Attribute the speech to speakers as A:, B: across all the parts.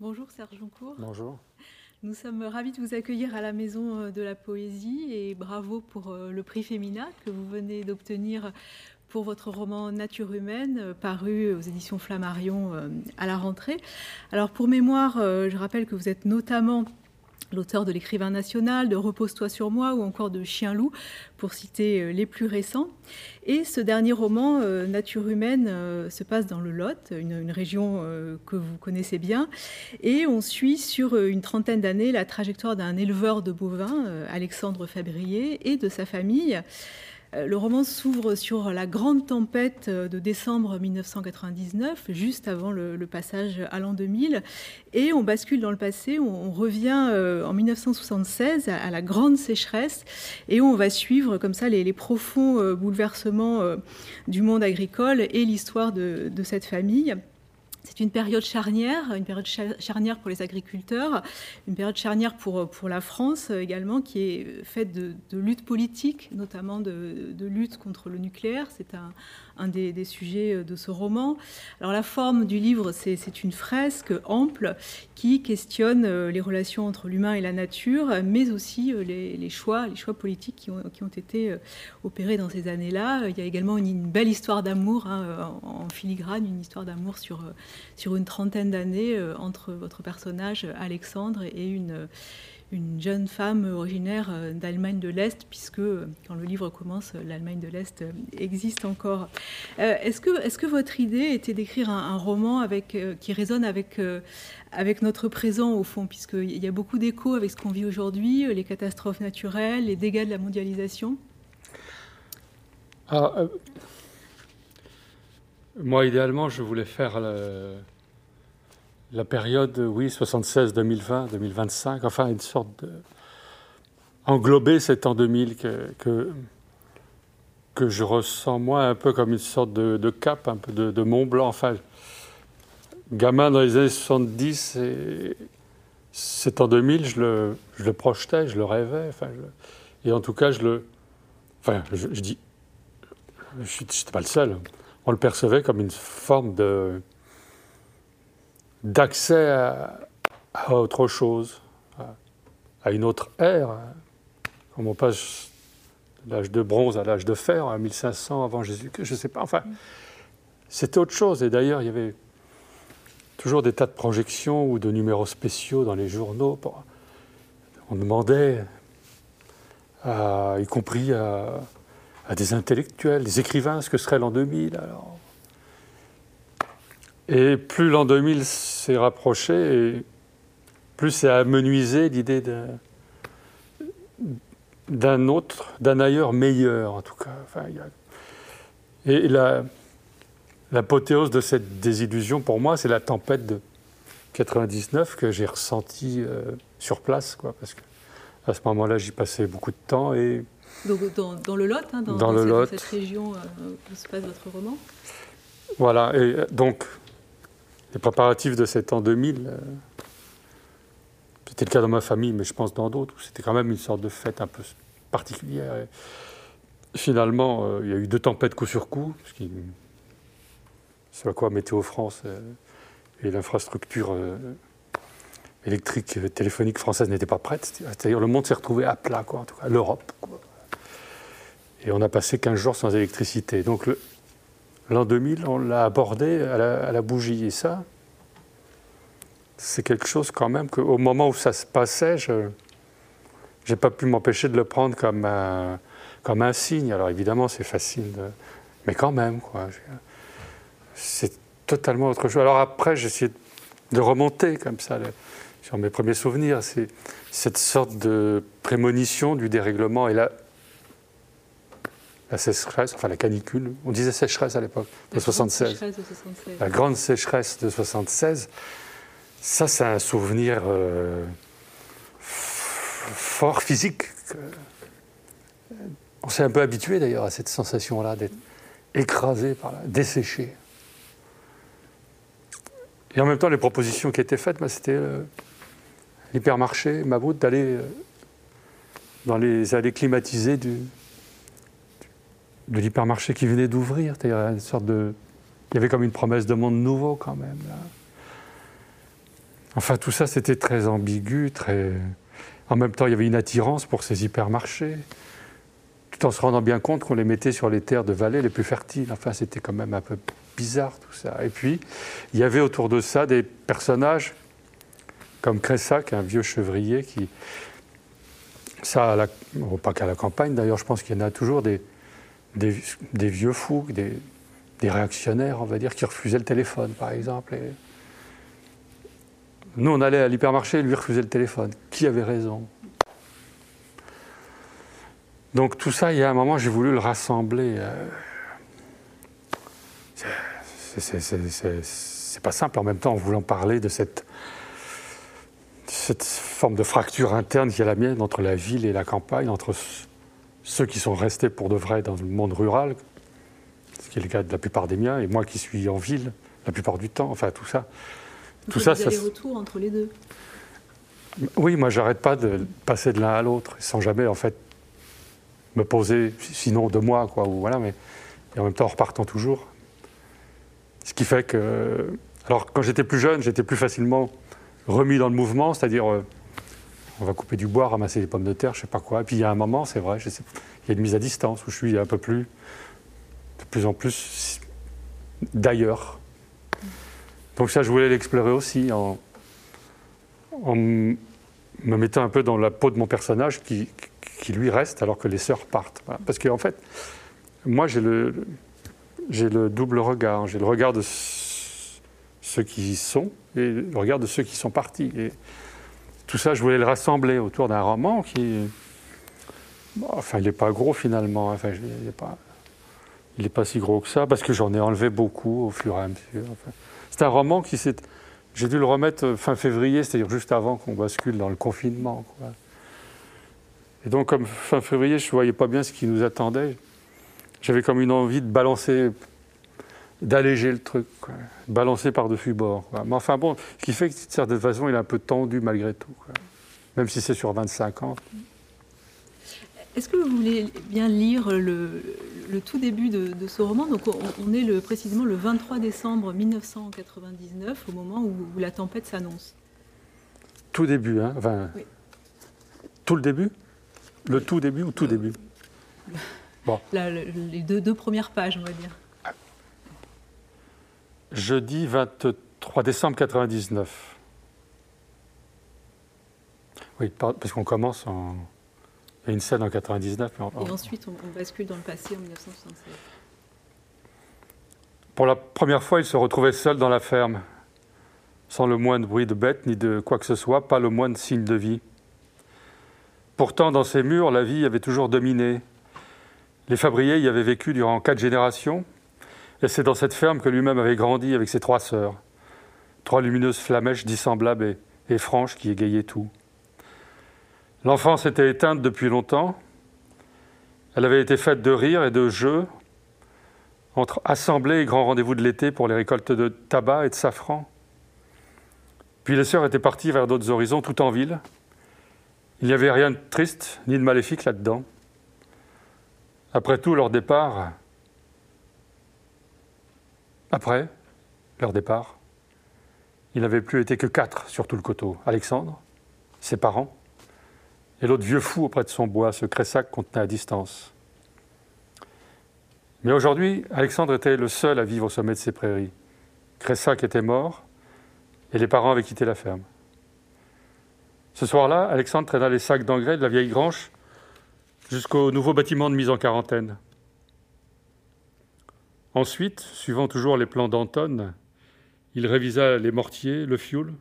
A: Bonjour Serge Joncourt.
B: Bonjour.
A: Nous sommes ravis de vous accueillir à la Maison de la Poésie et bravo pour le prix Femina que vous venez d'obtenir pour votre roman Nature humaine, paru aux éditions Flammarion à la rentrée. Alors pour mémoire, je rappelle que vous êtes notamment l'auteur de l'écrivain national, de Repose-toi sur moi ou encore de Chien-loup, pour citer les plus récents. Et ce dernier roman, Nature humaine, se passe dans le Lot, une, région que vous connaissez bien. Et on suit sur une trentaine d'années la trajectoire d'un éleveur de bovins, Alexandre Fabrier, et de sa famille. Le roman s'ouvre sur la grande tempête de décembre 1999, juste avant le, passage à l'an 2000, et on bascule dans le passé, on, revient en 1976 à, la grande sécheresse, et on va suivre comme ça les, profonds bouleversements du monde agricole et l'histoire de cette famille. C'est une période charnière, une période charnière pour les agriculteurs, une période charnière pour, pour la France également, qui est faite de, de lutte politique, notamment de, de, lutte contre le nucléaire. C'est un, un des, sujets de ce roman. Alors la forme du livre, c'est une fresque ample qui questionne les relations entre l'humain et la nature, mais aussi les, les, choix, les choix politiques qui ont, qui ont été opérés dans ces années-là. Il y a également une, belle histoire d'amour hein, en filigrane, une histoire d'amour sur sur une trentaine d'années entre votre personnage Alexandre et une, une jeune femme originaire d'Allemagne de l'Est, puisque quand le livre commence, l'Allemagne de l'Est existe encore. Est-ce que, votre idée était d'écrire un, roman qui résonne avec, notre présent, au fond, puisqu'il y a beaucoup d'échos avec ce qu'on vit aujourd'hui, les catastrophes naturelles, les dégâts de la mondialisation
B: euh, moi, idéalement, je voulais faire la période, oui, 76, 2020, 2025, enfin une sorte de... englober cet an 2000 que, que, que, je ressens moi un peu comme une sorte de, cap, un peu de, Mont Blanc. Enfin, gamin dans les années 70, et cet an 2000, je le, je le projetais, je le rêvais. Enfin, et en tout cas, je le... Enfin, je, je dis... Je n'étais pas le seul on le percevait comme une forme d'accès à, autre chose, à, une autre ère, comme on passe de l'âge de bronze à l'âge de fer, à 1500 avant Jésus-Christ, je ne sais pas. Enfin, c'était autre chose. Et d'ailleurs, il y avait toujours des tas de projections ou de numéros spéciaux dans les journaux. On demandait, y compris à à des intellectuels, des écrivains, ce que serait l'an 2000. Alors. Et plus l'an 2000 s'est rapproché, plus c'est amenuisé l'idée d'un autre, d'un ailleurs meilleur, en tout cas. Et l'apothéose de cette désillusion, pour moi, c'est la tempête de 99 que j'ai ressentie euh, sur place, quoi, parce que à ce moment-là, j'y passais beaucoup de temps et
A: donc dans, dans le Lot, hein, dans, dans, dans le cette, cette, région euh, où se passe votre roman.
B: Voilà, et donc les préparatifs de cet an 2000, euh, c'était le cas dans ma famille, mais je pense dans d'autres, c'était quand même une sorte de fête un peu particulière. Et finalement, euh, il y a eu deux tempêtes coup sur coup, ce qui, à quoi Météo France euh, et l'infrastructure euh, électrique téléphonique française n'étaient pas prêtes. C'est-à-dire le monde s'est retrouvé à plat, quoi, en tout cas, l'Europe. Et on a passé 15 jours sans électricité. Donc l'an 2000, on l'a abordé à la, bougie. Et ça, c'est quelque chose quand même qu'au moment où ça se passait, je n'ai pas pu m'empêcher de le prendre comme un, comme un signe. Alors évidemment, c'est facile, mais quand même, quoi. C'est totalement autre chose. Alors après, j'ai essayé de remonter comme ça sur mes premiers souvenirs. C'est cette sorte de prémonition du dérèglement. Et là, la sécheresse, enfin la canicule, on disait sécheresse à l'époque, de, 76.
A: de 76.
B: La grande sécheresse de 76, ça c'est un souvenir euh, fort physique. On s'est un peu habitué d'ailleurs à cette sensation-là d'être écrasé par là, desséché. Et en même temps, les propositions qui étaient faites, bah, c'était euh, l'hypermarché, Mabout, d'aller euh, dans les allées climatisées du, de l'hypermarché qui venait d'ouvrir. De... Il y avait comme une promesse de monde nouveau quand même. Enfin, tout ça, c'était très ambigu, très. En même temps, il y avait une attirance pour ces hypermarchés, tout en se rendant bien compte qu'on les mettait sur les terres de vallée les plus fertiles. Enfin, c'était quand même un peu bizarre tout ça. Et puis, il y avait autour de ça des personnages comme Cressac, un vieux chevrier qui. Ça, pas qu'à la campagne d'ailleurs, je pense qu'il y en a toujours des, des, vieux fous, des, réactionnaires, on va dire, qui refusaient le téléphone, par exemple. Nous, on allait à l'hypermarché lui refusait le téléphone. Qui avait raison? Donc tout ça, il y a un moment, j'ai voulu le rassembler. Euh, c'est pas simple en même temps en voulant parler de cette, cette forme de fracture interne qui est la mienne entre la ville et la campagne, entre ceux qui sont restés pour de vrai dans le monde rural, ce qui est le cas de la plupart des miens, et moi qui suis en ville la plupart du temps, enfin tout ça.
A: tout ça, ça retour entre les deux?
B: Oui, moi j'arrête pas de passer de l'un à l'autre, sans jamais en fait me poser, sinon de moi, quoi, ou voilà, mais et en même temps en repartant toujours. Ce qui fait que, alors quand j'étais plus jeune, j'étais plus facilement remis dans le mouvement, c'est-à-dire euh, on va couper du bois, ramasser des pommes de terre, je sais pas quoi. Et puis il y a un moment, c'est vrai, il y a une mise à distance où je suis un peu plus, de plus en plus d'ailleurs. Donc ça, je voulais l'explorer aussi en, me mettant un peu dans la peau de mon personnage qui, lui reste alors que les sœurs partent. Parce qu'en en fait, moi j'ai le, double regard. J'ai le regard de ceux qui sont et le regard de ceux qui sont partis. Tout ça, je voulais le rassembler autour d'un roman qui. enfin, il n'est pas gros finalement. Enfin, il n'est pas, pas si gros que ça parce que j'en ai enlevé beaucoup au fur et à mesure. c'est un roman qui s'est. J'ai dû le remettre fin février, c'est-à-dire juste avant qu'on bascule dans le confinement. Et donc, comme fin février, je ne voyais pas bien ce qui nous attendait j'avais comme une envie de balancer, d'alléger le truc, balancer par-dessus bord. Mais enfin bon, ce qui fait que de certaine façon, il est un peu tendu malgré tout, même si c'est sur 25 ans.
A: Est-ce que vous voulez bien lire le, tout début de, ce roman? Donc on, est le, précisément le 23 décembre 1999, au moment où, la tempête s'annonce.
B: Tout début, hein enfin, Tout le début? Le tout début ou tout début?
A: les deux, premières pages, on va dire.
B: Jeudi 23 décembre 99. Oui, parce qu'on commence en. Il y a une scène en 99.
A: Et ensuite, on, bascule dans le passé en 1976.
B: Pour la première fois, il se retrouvait seul dans la ferme, sans le moindre bruit de bête ni de quoi que ce soit, pas le moindre signe de vie. Pourtant, dans ces murs, la vie avait toujours dominé, les Fabriers y avaient vécu durant quatre générations, et c'est dans cette ferme que lui-même avait grandi avec ses trois sœurs, trois lumineuses flamèches dissemblables et, franches qui égayaient tout. L'enfance était éteinte depuis longtemps. Elle avait été faite de rires et de jeux, entre assemblées et grands rendez-vous de l'été pour les récoltes de tabac et de safran. Puis les sœurs étaient parties vers d'autres horizons, tout en ville. Il n'y avait rien de triste ni de maléfique là-dedans. Après tout, leur départ, après leur départ, il n'avait plus été que quatre sur tout le coteau. Alexandre, ses parents, et l'autre vieux fou auprès de son bois, ce Cressac qu'on tenait à distance. Mais aujourd'hui, Alexandre était le seul à vivre au sommet de ces prairies. Cressac était mort, et les parents avaient quitté la ferme. Ce soir-là, Alexandre traîna les sacs d'engrais de la vieille grange jusqu'au nouveau bâtiment de mise en quarantaine. Ensuite, suivant toujours les plans d'Anton, il révisa les mortiers, le fioul.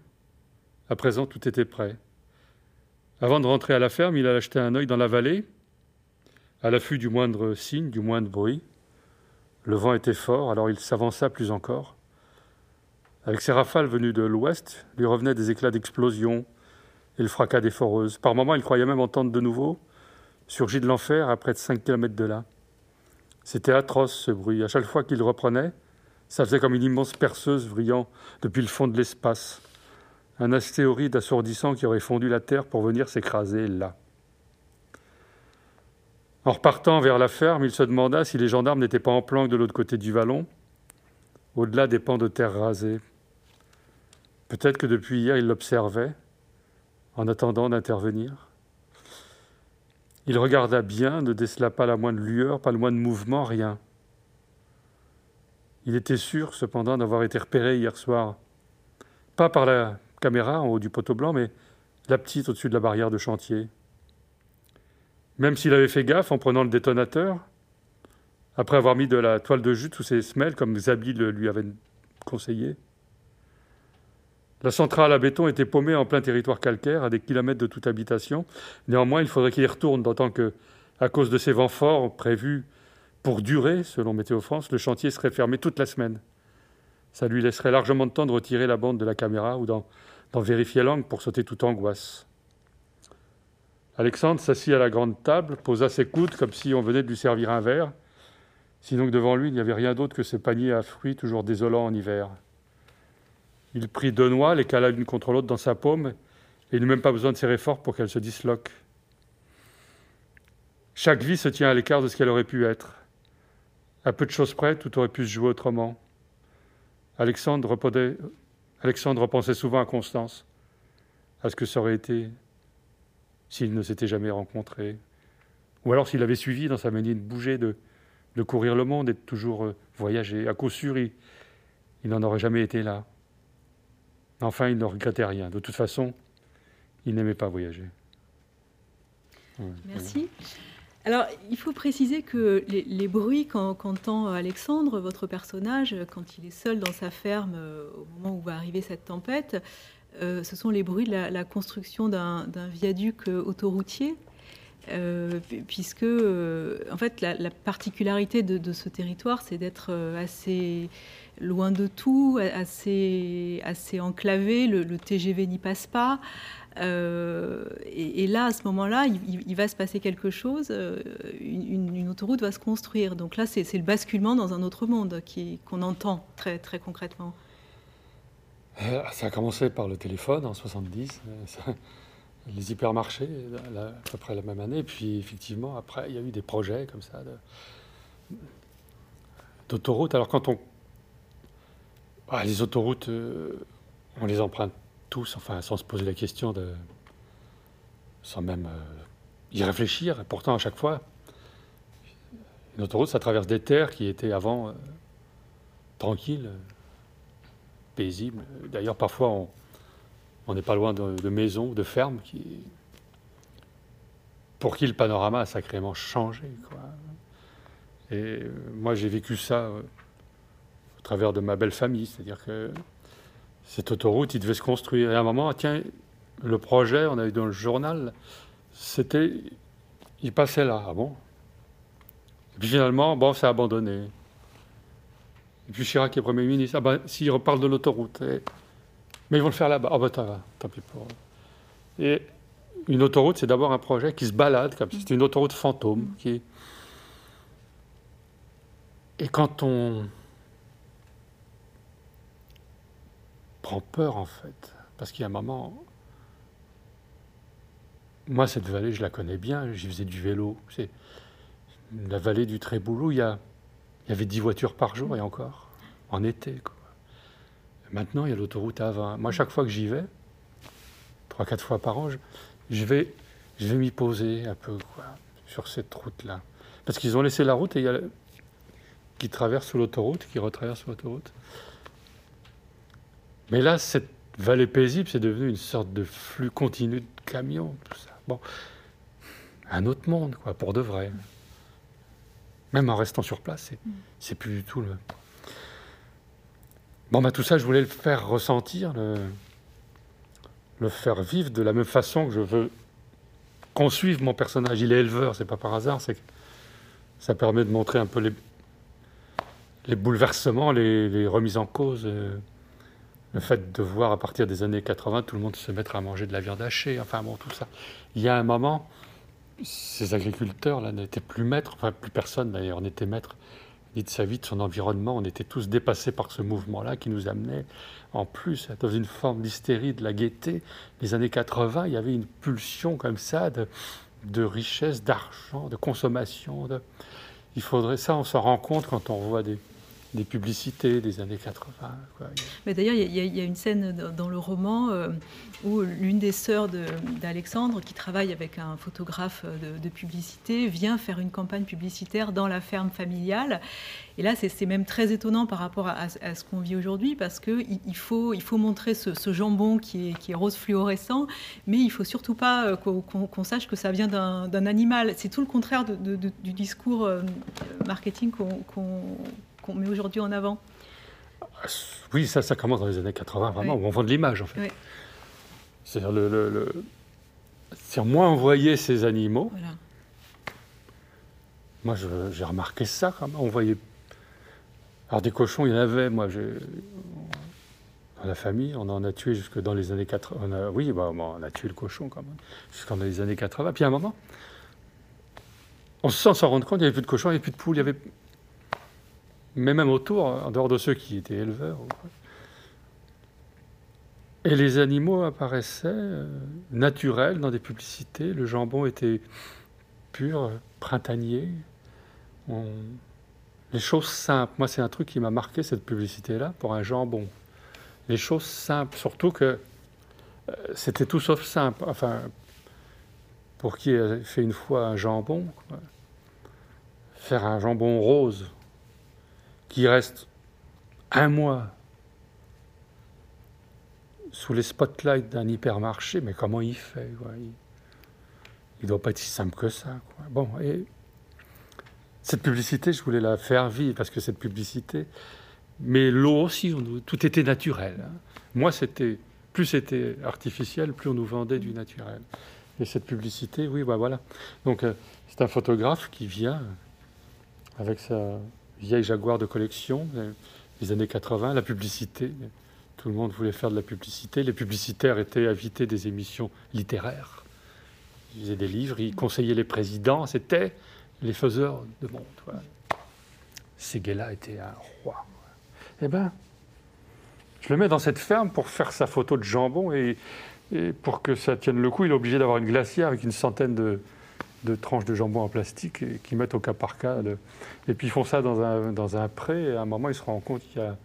B: À présent, tout était prêt. Avant de rentrer à la ferme, il alla jeter un œil dans la vallée, à l'affût du moindre signe, du moindre bruit. Le vent était fort, alors il s'avança plus encore. Avec ses rafales venues de l'ouest, lui revenaient des éclats d'explosion et le fracas des foreuses. Par moments, il croyait même entendre de nouveau surgit de l'enfer à près de 5 km de là. C'était atroce ce bruit. À chaque fois qu'il reprenait, ça faisait comme une immense perceuse brillant depuis le fond de l'espace. Un astéroïde assourdissant qui aurait fondu la Terre pour venir s'écraser là. En repartant vers la ferme, il se demanda si les gendarmes n'étaient pas en planque de l'autre côté du vallon, au-delà des pans de terre rasés. Peut-être que depuis hier, il l'observait en attendant d'intervenir. Il regarda bien, ne décela pas la moindre lueur, pas le moindre mouvement, rien. Il était sûr, cependant, d'avoir été repéré hier soir, pas par la caméra en haut du poteau blanc, mais la petite au-dessus de la barrière de chantier. Même s'il avait fait gaffe en prenant le détonateur, après avoir mis de la toile de jute sous ses semelles, comme Zabi le lui avait conseillé. La centrale à béton était paumée en plein territoire calcaire, à des kilomètres de toute habitation. Néanmoins, il faudrait qu'il y retourne, d'autant que, à cause de ces vents forts prévus pour durer, selon Météo France, le chantier serait fermé toute la semaine. Ça lui laisserait largement de temps de retirer la bande de la caméra ou d'en vérifier l'angle pour sauter toute angoisse. Alexandre s'assit à la grande table, posa ses coudes comme si on venait de lui servir un verre, sinon devant lui il n'y avait rien d'autre que ce panier à fruits toujours désolant en hiver. Il prit deux noix, les cala l'une contre l'autre dans sa paume, et il n'eut même pas besoin de serrer fort pour qu'elles se disloquent. Chaque vie se tient à l'écart de ce qu'elle aurait pu être. À peu de choses près, tout aurait pu se jouer autrement. Alexandre, Alexandre pensait souvent à Constance, à ce que ça aurait été s'ils ne s'étaient jamais rencontrés, ou alors s'il avait suivi dans sa manière de bouger, de, de courir le monde et de toujours euh, voyager. À coup sûr, il, n'en aurait jamais été là. Enfin, il ne regrettait rien. De toute façon, il n'aimait pas voyager.
A: Merci. Alors, il faut préciser que les, bruits qu'entend Alexandre, votre personnage, quand il est seul dans sa ferme euh, au moment où va arriver cette tempête, euh, ce sont les bruits de la, construction d'un viaduc euh, autoroutier. Euh, puisque en fait la, particularité de, ce territoire c'est d'être assez loin de tout, assez, assez enclavé, le, TGV n'y passe pas. Et, là, à ce moment-là, il, va se passer quelque chose, une, une, autoroute va se construire. Donc là, c'est le basculement dans un autre monde qu'on entend très, très concrètement.
B: Euh, ça a commencé par le téléphone en 70, euh, les hypermarchés à peu près la même année. Puis effectivement, après, il y a eu des projets comme ça d'autoroutes. Alors quand on... Ah, les autoroutes, euh, on les emprunte tous, enfin sans se poser la question, de, sans même y réfléchir. Et pourtant, à chaque fois, une autoroute, ça traverse des terres qui étaient avant tranquilles paisible. D'ailleurs, parfois, on n'est pas loin de, maisons, de fermes qui, pour qui le panorama a sacrément changé. Et euh, moi, j'ai vécu ça euh, au travers de ma belle famille, c'est-à-dire que cette autoroute, il devait se construire. Et à un moment, tiens, le projet, on a eu dans le journal, c'était, il passait là, ah bon? Et puis finalement, bon, c'est abandonné. Et puis Chirac est Premier ministre. Ah ben, s'ils reparlent de l'autoroute. Mais ils vont le faire là-bas. Ah ben, tant pis pour Et une autoroute, c'est d'abord un projet qui se balade comme C'est une autoroute fantôme. Et quand on prend peur, en fait, parce qu'il y a un moment... Moi, cette vallée, je la connais bien. J'y faisais du vélo. La vallée du Tréboulou. Il y avait 10 voitures par jour et encore, en été. Maintenant, il y a l'autoroute A20. Moi, chaque fois que j'y vais, 3-4 fois par an, je, vais, je vais m'y poser un peu quoi, sur cette route-là. Parce qu'ils ont laissé la route et qui traverse l'autoroute, qui retraverse l'autoroute. Mais là, cette vallée paisible, c'est devenu une sorte de flux continu de camions, tout ça. Bon, un autre monde, quoi, pour de vrai. Même en restant sur place, c'est, plus du tout le. Bon, bah, tout ça, je voulais le faire ressentir, le, faire vivre de la même façon que je veux qu'on suive mon personnage. Il est éleveur, c'est pas par hasard, c'est que ça permet de montrer un peu les, les bouleversements, les, remises en cause. Euh, le fait de voir à partir des années 80 tout le monde se mettre à manger de la viande hachée, enfin bon, tout ça. Il y a un moment, ces agriculteurs-là n'étaient plus maîtres, enfin plus personne d'ailleurs n'était maître ni de sa vie, de son environnement. On était tous dépassés par ce mouvement-là qui nous amenait en plus dans une forme d'hystérie, de la gaieté. Les années 80, il y avait une pulsion comme ça de, de richesse, d'argent, de consommation. De... Il faudrait ça, on s'en rend compte quand on voit des, des publicités des années 80.
A: Mais d'ailleurs, il y, a une scène dans le roman euh, où l'une des sœurs d'Alexandre, qui travaille avec un photographe de, publicité, vient faire une campagne publicitaire dans la ferme familiale. Et là, c'est même très étonnant par rapport à, ce qu'on vit aujourd'hui, parce qu'il il faut, montrer ce, jambon qui est, rose fluorescent, mais il faut surtout pas euh, qu'on sache que ça vient d'un animal. C'est tout le contraire du discours euh, marketing qu'on qu'on met aujourd'hui en avant
B: Oui, ça, ça commence dans les années 80, vraiment, où on vend de l'image, en fait. C'est-à-dire, le, le, moi, envoyer ces animaux. Moi, j'ai remarqué ça, quand même. On voyait. Alors, des cochons, il y en avait, moi, dans la famille, on en a tué jusque dans les années 80. oui, bah, on a tué le cochon, quand même, jusqu'en les années 80. Puis, à un moment, on se sent s'en rendre compte, il n'y avait plus de cochons, il n'y avait plus de poules, il y avait mais même autour, en dehors de ceux qui étaient éleveurs. Et les animaux apparaissaient euh, naturels dans des publicités. Le jambon était pur, printanier. Les choses simples. Moi, c'est un truc qui m'a marqué, cette publicité-là, pour un jambon. Les choses simples, surtout que euh, c'était tout sauf simple. Enfin, pour qui a fait une fois un jambon, faire un jambon rose, qui reste un mois sous les spotlights d'un hypermarché, mais comment il fait Il ne doit pas être si simple que ça. Bon, et cette publicité, je voulais la faire vivre parce que cette publicité, mais l'eau aussi, tout était naturel. Hein. Moi, c'était plus c'était artificiel, plus on nous vendait du naturel. Et cette publicité, oui, bah voilà. Donc, euh, c'est un photographe qui vient avec sa, vieille Jaguar de collection des années 80, la publicité. Tout le monde voulait faire de la publicité. Les publicitaires étaient invités des émissions littéraires. Ils faisaient des livres, ils conseillaient les présidents. C'était les faiseurs de monde. Voilà. Séguéla était un roi. Eh bien, je le mets dans cette ferme pour faire sa photo de jambon et pour que ça tienne le coup, il est obligé d'avoir une glacière avec une centaine de, de tranches de jambon en plastique et, qui mettent au cas par cas. Et puis ils font ça dans un, dans un pré, et à un moment ils se rendent compte qu'il y a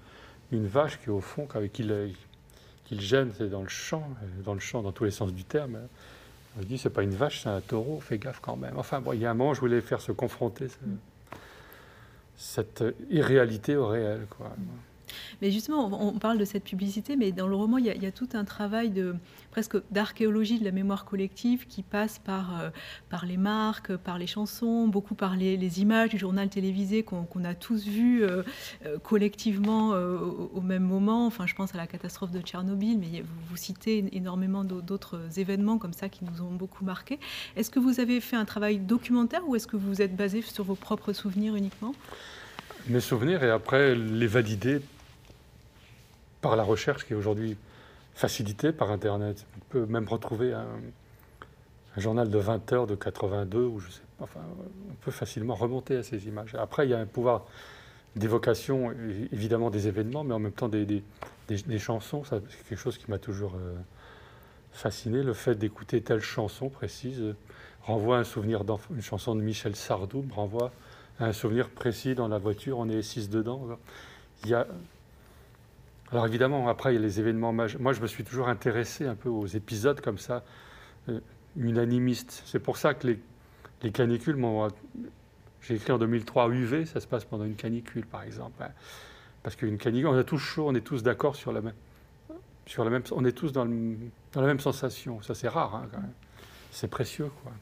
B: une vache qui est au fond, qu'il qu gêne, c'est dans le champ, dans le champ dans tous les sens du terme. On dit c'est pas une vache, c'est un taureau, fais gaffe quand même. Enfin bon, il y a un moment je voulais faire se confronter cette irréalité au réel. Quoi.
A: Mais justement, on parle de cette publicité, mais dans le roman, il y a, tout un travail de presque d'archéologie de la mémoire collective qui passe par, euh, par les marques, par les chansons, beaucoup par les, images du journal télévisé qu'on a tous vu euh, euh, collectivement au, même moment. Enfin, je pense à la catastrophe de Tchernobyl, mais vous, vous citez énormément d'autres événements comme ça qui nous ont beaucoup marqués. Est-ce que vous avez fait un travail documentaire ou est-ce que vous vous êtes basé sur vos propres souvenirs uniquement?
B: Mes souvenirs et après les valider par la recherche qui est aujourd'hui facilitée par Internet. On peut même retrouver un, journal de 20 heures de 82 où je sais enfin, on peut facilement remonter à ces images. Après, il y a un pouvoir d'évocation, évidemment des événements, mais en même temps des, des, chansons. C'est quelque chose qui m'a toujours euh, fasciné. Le fait d'écouter telle chanson précise renvoie à un souvenir une chanson de Michel Sardou, renvoie à un souvenir précis dans la voiture, on est six dedans. Il y a alors évidemment, après, il y a les événements majeurs. Moi, je me suis toujours intéressé un peu aux épisodes comme ça, euh, unanimistes. C'est pour ça que les, canicules. J'ai écrit en 2003 UV, ça se passe pendant une canicule, par exemple. Hein. Parce qu'une canicule, on a tous chaud, on est tous d'accord sur la même... Sur la même, on est tous dans, la même sensation. Ça, c'est rare, hein, quand même. C'est précieux, quoi.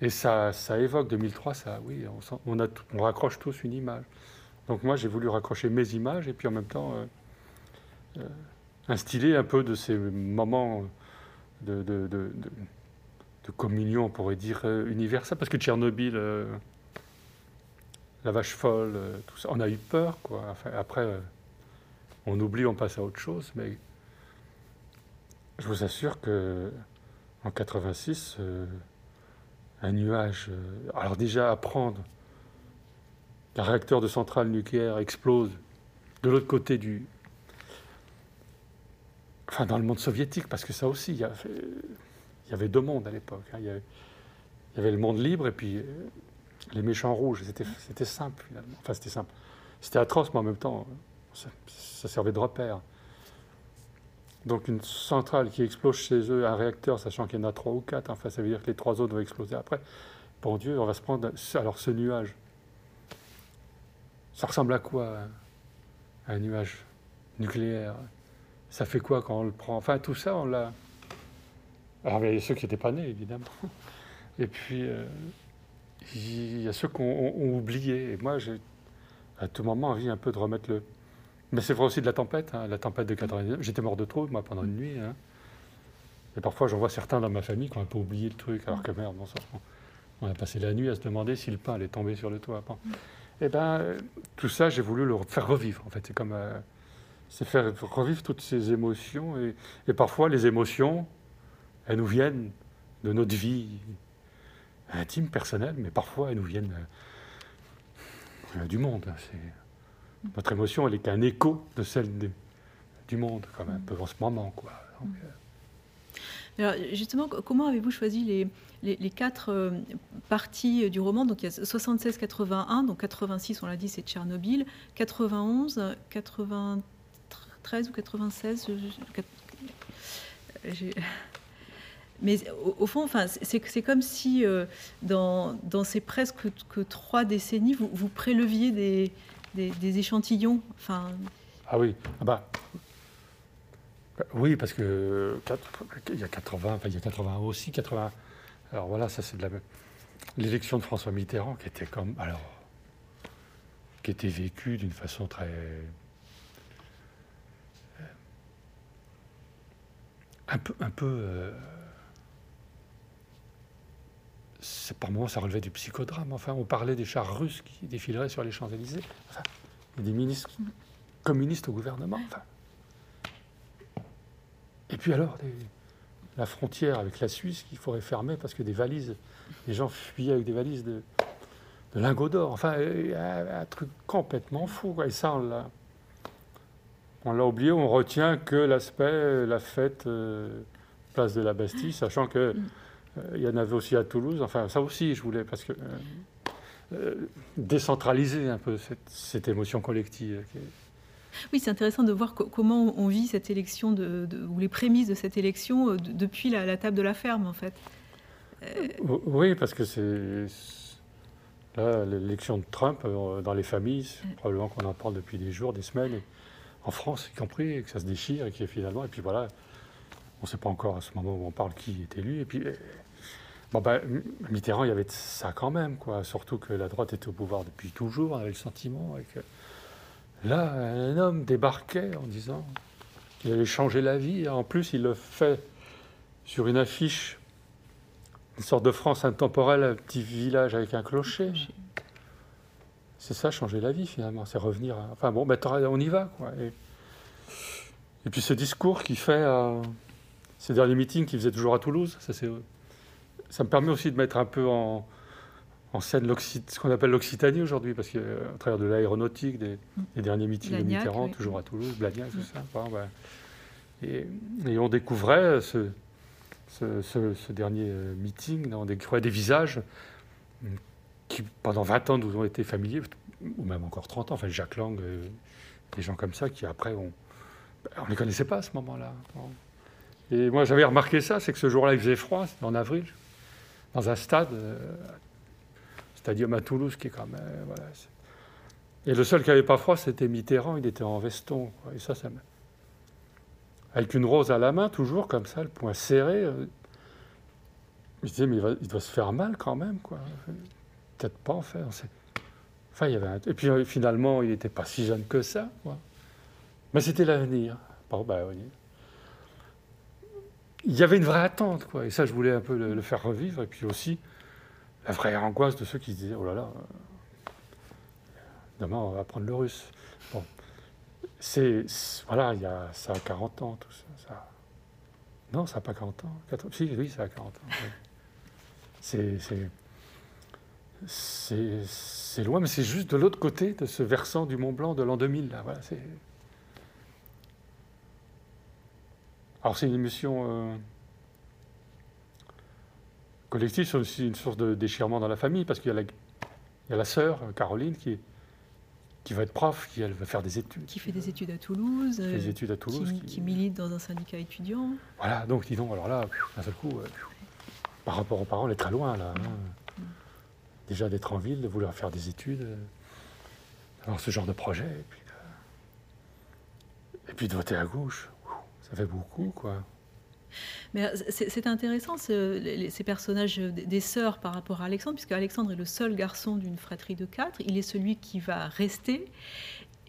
B: Et ça, ça évoque 2003, ça, oui, on, a, on raccroche tous une image. Donc moi, j'ai voulu raccrocher mes images et puis en même temps euh, euh, instiller un peu de ces moments de, communion, on pourrait dire, euh, universelle. Parce que Tchernobyl, la vache folle, tout ça, on a eu peur. Quoi. après, on oublie, on passe à autre chose. Mais je vous assure que en 86, un nuage, alors déjà apprendre un réacteur de centrale nucléaire explose de l'autre côté du. Enfin, dans le monde soviétique, parce que ça aussi, il y avait, il y avait deux mondes à l'époque. Hein. Il, y avait le monde libre et puis euh, les méchants rouges. C'était simple, finalement. Enfin, c'était simple. c'était atroce, mais en même temps, ça, ça, servait de repère. Donc une centrale qui explose chez eux, un réacteur, sachant qu'il y en a trois ou quatre, enfin ça veut dire que les trois autres vont exploser après. Bon Dieu, on va se prendre... Alors ce nuage, ça ressemble à quoi un nuage nucléaire? Ça fait quoi quand on le prend? Enfin tout ça, on l'a... Alors il y a ceux qui n'étaient pas nés, évidemment. Et puis, euh, il y a ceux qui ont, oublié. Et moi, j'ai à tout moment envie un peu de remettre le. Mais c'est vrai aussi de la tempête, hein, la tempête de 99. J'étais mort de trop, moi, pendant une nuit. Hein. Et parfois, j'en vois certains dans ma famille qui ont un peu oublié le truc, alors que merde, bon, ça, on a passé la nuit à se demander si le pain allait tomber sur le toit. Eh ben, tout ça, j'ai voulu le faire revivre. En fait, c'est comme, euh, c'est faire revivre toutes ces émotions. Et, parfois, les émotions, elles nous viennent de notre vie intime, personnelle, mais parfois elles nous viennent du monde. Notre émotion, elle est qu'un écho de celle du monde, quand même, un peu en ce moment. Quoi.
A: Euh, Alors justement, comment avez-vous choisi les, quatre euh, parties du roman? Donc il y a 76-81, donc 86, on l'a dit, c'est Tchernobyl, 91, 93 ou 96 mais au, fond, enfin, c'est comme si euh, dans, ces presque que trois décennies, vous, préleviez des, échantillons.
B: Ah oui, ah bah, oui, parce que il y a 80, il y a 80 aussi, 80. Alors voilà, ça c'est de la l'élection de François Mitterrand qui était comme alors qui était vécue d'une façon très euh, un peu un peu euh, par moments, ça relevait du psychodrame. Enfin, on parlait des chars russes qui défileraient sur les Champs-Élysées. Enfin, des ministres communistes au gouvernement. Enfin. Et puis alors, la frontière avec la Suisse qu'il faudrait fermer parce que des valises, les gens fuyaient avec des valises de, lingots d'or. Enfin, un, truc complètement fou. Et ça, on l'a, on l'a oublié. On retient que l'aspect, la fête, euh, place de la Bastille, sachant que euh, il y en avait aussi à Toulouse. Enfin, ça aussi, je voulais, parce que euh, euh, décentraliser un peu cette, émotion collective.
A: Oui, c'est intéressant de voir comment on vit cette élection, de, ou les prémices de cette élection depuis la, table de la ferme, en fait.
B: Oui, parce que c'est. L'élection de Trump dans les familles, probablement qu'on en parle depuis des jours, des semaines, en France y compris, et que ça se déchire, et qui finalement. Et puis voilà, on ne sait pas encore à ce moment où on parle qui est élu. Et puis Bon, ben, Mitterrand, il y avait ça quand même, quoi. Surtout que la droite était au pouvoir depuis toujours, on avait le sentiment. Et que là, un homme débarquait en disant qu'il allait changer la vie. En plus, il le fait sur une affiche, une sorte de France intemporelle, un petit village avec un clocher. C'est ça, changer la vie, finalement. C'est revenir. Enfin bon, ben, on y va, quoi. Et, puis ce discours qu'il fait à ces derniers meetings qu'il faisait toujours à Toulouse, ça ça me permet aussi de mettre un peu en, scène ce qu'on appelle l'Occitanie aujourd'hui, parce qu'à travers de l'aéronautique, des, derniers meetings de Mitterrand, toujours à Toulouse, Blagnac, tout ça. et, on découvrait ce, ce, dernier euh, meeting, on découvrait des visages qui, pendant 20 ans, nous ont été familiers, ou même encore 30 ans, enfin Jacques Lang, euh, des gens comme ça, qui après, on ne les connaissait pas à ce moment-là. Et moi, j'avais remarqué ça, c'est que ce jour-là, il faisait froid, c'était en avril, dans un stade, euh, stadium à Toulouse, qui est quand même. voilà. Et le seul qui n'avait pas froid, c'était Mitterrand, il était en veston. Et ça, ça Avec une rose à la main, toujours comme ça, le poing serré. Euh. Je disais, mais il, doit se faire mal quand même, quoi. Peut-être pas, en fait. Enfin, il y avait Et puis euh, finalement, il n'était pas si jeune que ça, quoi. Mais c'était l'avenir. Bon, oui il y avait une vraie attente, quoi. Et ça, je voulais un peu le, faire revivre. Et puis aussi, la vraie angoisse de ceux qui se disaient, oh là là, demain, on va apprendre le russe. Bon. C'est, voilà, il y a, ça a 40 ans, tout ça. Non, ça n'a pas 40 ans. Si, oui, ça a 40 ans. C'est, c'est, loin, mais c'est juste de l'autre côté de ce versant du Mont Blanc de l'an 2000. Là. Voilà, c'est, Alors c'est une émotion euh, collective, c'est aussi une source de déchirement dans la famille, parce qu'il y a la, sœur, Caroline, qui, qui va être prof, qui elle va faire des études.
A: Qui fait des études à Toulouse.
B: des études à Toulouse.
A: Qui, milite dans un syndicat étudiant.
B: Voilà, donc dis donc, alors là, d'un seul coup, par rapport aux parents, elle est très loin là. Hein. Mm. Déjà d'être en ville, de vouloir faire des études, avoir ce genre de projet, et puis, et puis de voter à gauche, ça fait beaucoup quoi.
A: Mais euh, c'est intéressant ces personnages des sœurs par rapport à Alexandre, puisque Alexandre est le seul garçon d'une fratrie de quatre. Il est celui qui va rester.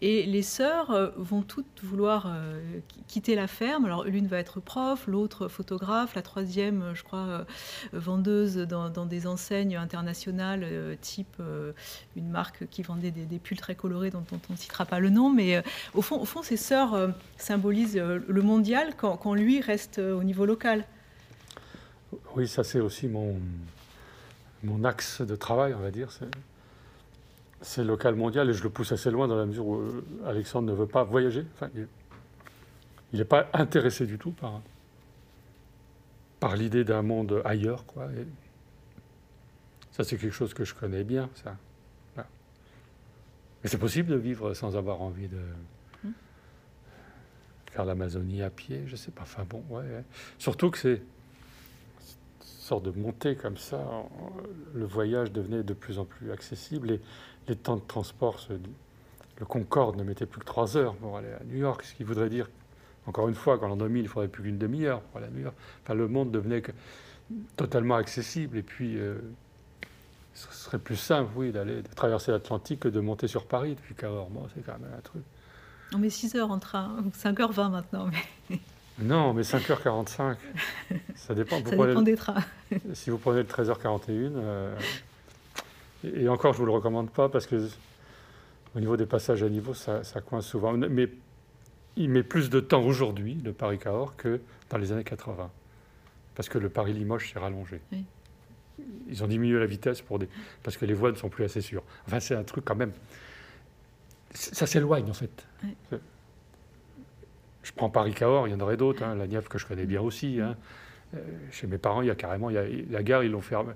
A: Et les sœurs euh, vont toutes vouloir euh, quitter la ferme. Alors l'une va être prof, l'autre photographe, la troisième, je crois, euh, vendeuse dans, des enseignes internationales, type une marque qui vendait des, pulls très colorés dont, on ne citera pas le nom. Mais au, fond, au fond, ces sœurs symbolisent le mondial quand, quand, lui reste au niveau local.
B: Oui, ça c'est aussi mon, mon axe de travail, on va dire c'est local mondial et je le pousse assez loin dans la mesure où euh, Alexandre ne veut pas voyager. Enfin, il n'est pas intéressé du tout par, par l'idée d'un monde ailleurs. Quoi. ça, c'est quelque chose que je connais bien, ça. Mais c'est possible de vivre sans avoir envie de hmm. faire l'Amazonie à pied, je sais pas. Enfin bon, ouais. Surtout que c'est une sorte de montée comme ça. Le voyage devenait de plus en plus accessible et les temps de transport, le Concorde ne mettait plus que trois heures pour aller à New York, ce qui voudrait dire, encore une fois, qu'en l'an 2000, il ne faudrait plus qu'une demi-heure pour aller à New York. Enfin, le monde devenait totalement accessible, et puis euh, ce serait plus simple, oui, d'aller de traverser l'Atlantique que de monter sur Paris depuis Cahors. Bon, c'est quand même un truc.
A: On met 6 heures en train, 5h20 maintenant. Mais...
B: Non, mais 5h45. Ça dépend.
A: Ça dépend des trains.
B: si vous prenez le 13h41, et encore, je ne vous le recommande pas parce que au niveau des passages à niveau, ça, coince souvent. Mais il met plus de temps aujourd'hui, le Paris-Cahors, que dans les années 80. Parce que le Paris-Limoges s'est rallongé. Ils ont diminué la vitesse pour des... parce que les voies ne sont plus assez sûres. Enfin, c'est un truc quand même. Ça s'éloigne, en fait. Je prends Paris-Cahors, il y en aurait d'autres. Hein, la Nièvre que je connais bien aussi. Hein. Euh, chez mes parents, il y a carrément, il y a, la gare, ils l'ont fermé.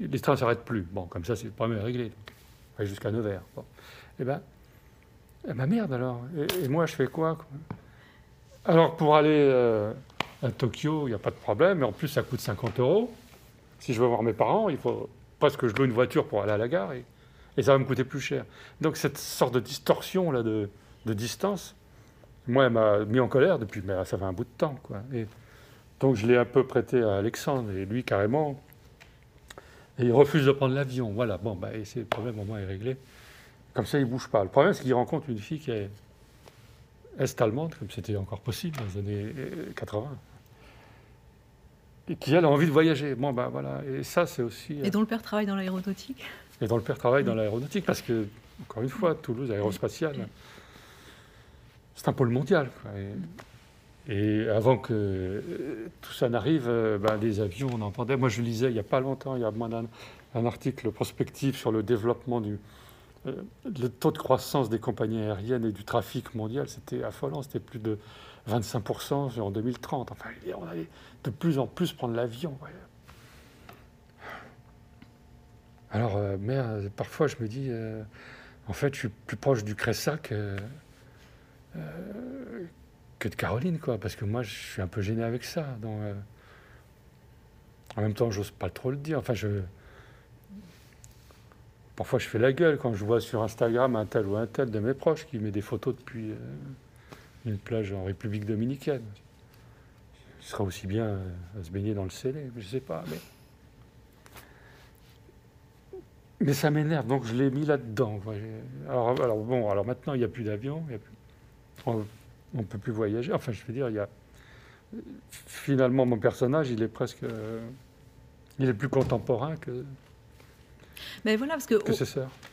B: les trains ne s'arrêtent plus. Bon, comme ça, c'est le problème réglé. Jusqu'à Nevers. Et eh ben, eh ben merde alors. Et, moi, je fais quoi, Alors, pour aller euh, à Tokyo, il n'y a pas de problème. Mais en plus, ça coûte 50 euros. Si je veux voir mes parents, il faut presque que je loue une voiture pour aller à la gare. Et, ça va me coûter plus cher. Donc, cette sorte de distorsion là, de, distance, moi, elle m'a mis en colère depuis, mais ça fait un bout de temps. Et, donc je l'ai un peu prêté à Alexandre, et lui carrément, et il refuse de prendre l'avion. Voilà, bon, bah, c'est le problème au moins est réglé. Comme ça, il ne bouge pas. Le problème, c'est qu'il rencontre une fille qui est est-allemande, comme c'était encore possible dans les années 80, et qui, elle, a envie de voyager. Bon, ben voilà, et ça, c'est aussi...
A: Et dont le père travaille dans l'aéronautique?
B: Et dont le père travaille dans l'aéronautique, parce que, encore une fois, Toulouse, aérospatiale, c'est un pôle mondial. Quoi. Et avant que euh, tout ça n'arrive, euh, ben, les avions, on entendait. Moi, je lisais il n'y a pas longtemps, il y a moins d'un un article prospectif sur le développement du euh, le taux de croissance des compagnies aériennes et du trafic mondial. C'était affolant, c'était plus de 25% en 2030. Enfin, on allait de plus en plus prendre l'avion. Alors, merde, parfois, je me dis, en fait, je suis plus proche du Cressac de Caroline, quoi, parce que moi, je suis un peu gêné avec ça. Euh, en même temps, j'ose pas trop le dire. Enfin, je. Parfois, je fais la gueule quand je vois sur Instagram un tel ou un tel de mes proches qui met des photos depuis euh, une plage en République dominicaine. Il sera aussi bien euh, à se baigner dans le Célé, je sais pas, mais. Mais ça m'énerve, donc je l'ai mis là-dedans. Alors, bon, alors maintenant, il n'y a plus d'avion, on ne peut plus voyager. Enfin, je veux dire, il y a finalement mon personnage, il est presque, il est plus contemporain que.
A: Mais voilà, parce que,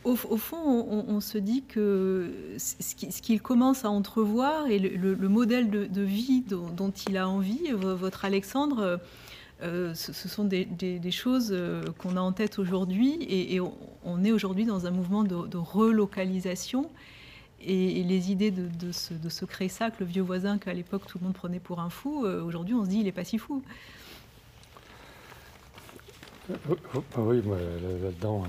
A: au, fond, on, se dit que ce qu'il commence à entrevoir et le, modèle de, vie dont, il a envie, votre Alexandre, euh, ce, sont des, choses euh, qu'on a en tête aujourd'hui et, on, est aujourd'hui dans un mouvement de, de relocalisation et, les idées de, ce, de le vieux voisin qu'à l'époque tout le monde prenait pour un fou, euh, aujourd'hui on se dit il n'est pas si fou.
B: Euh, oui, moi là-dedans.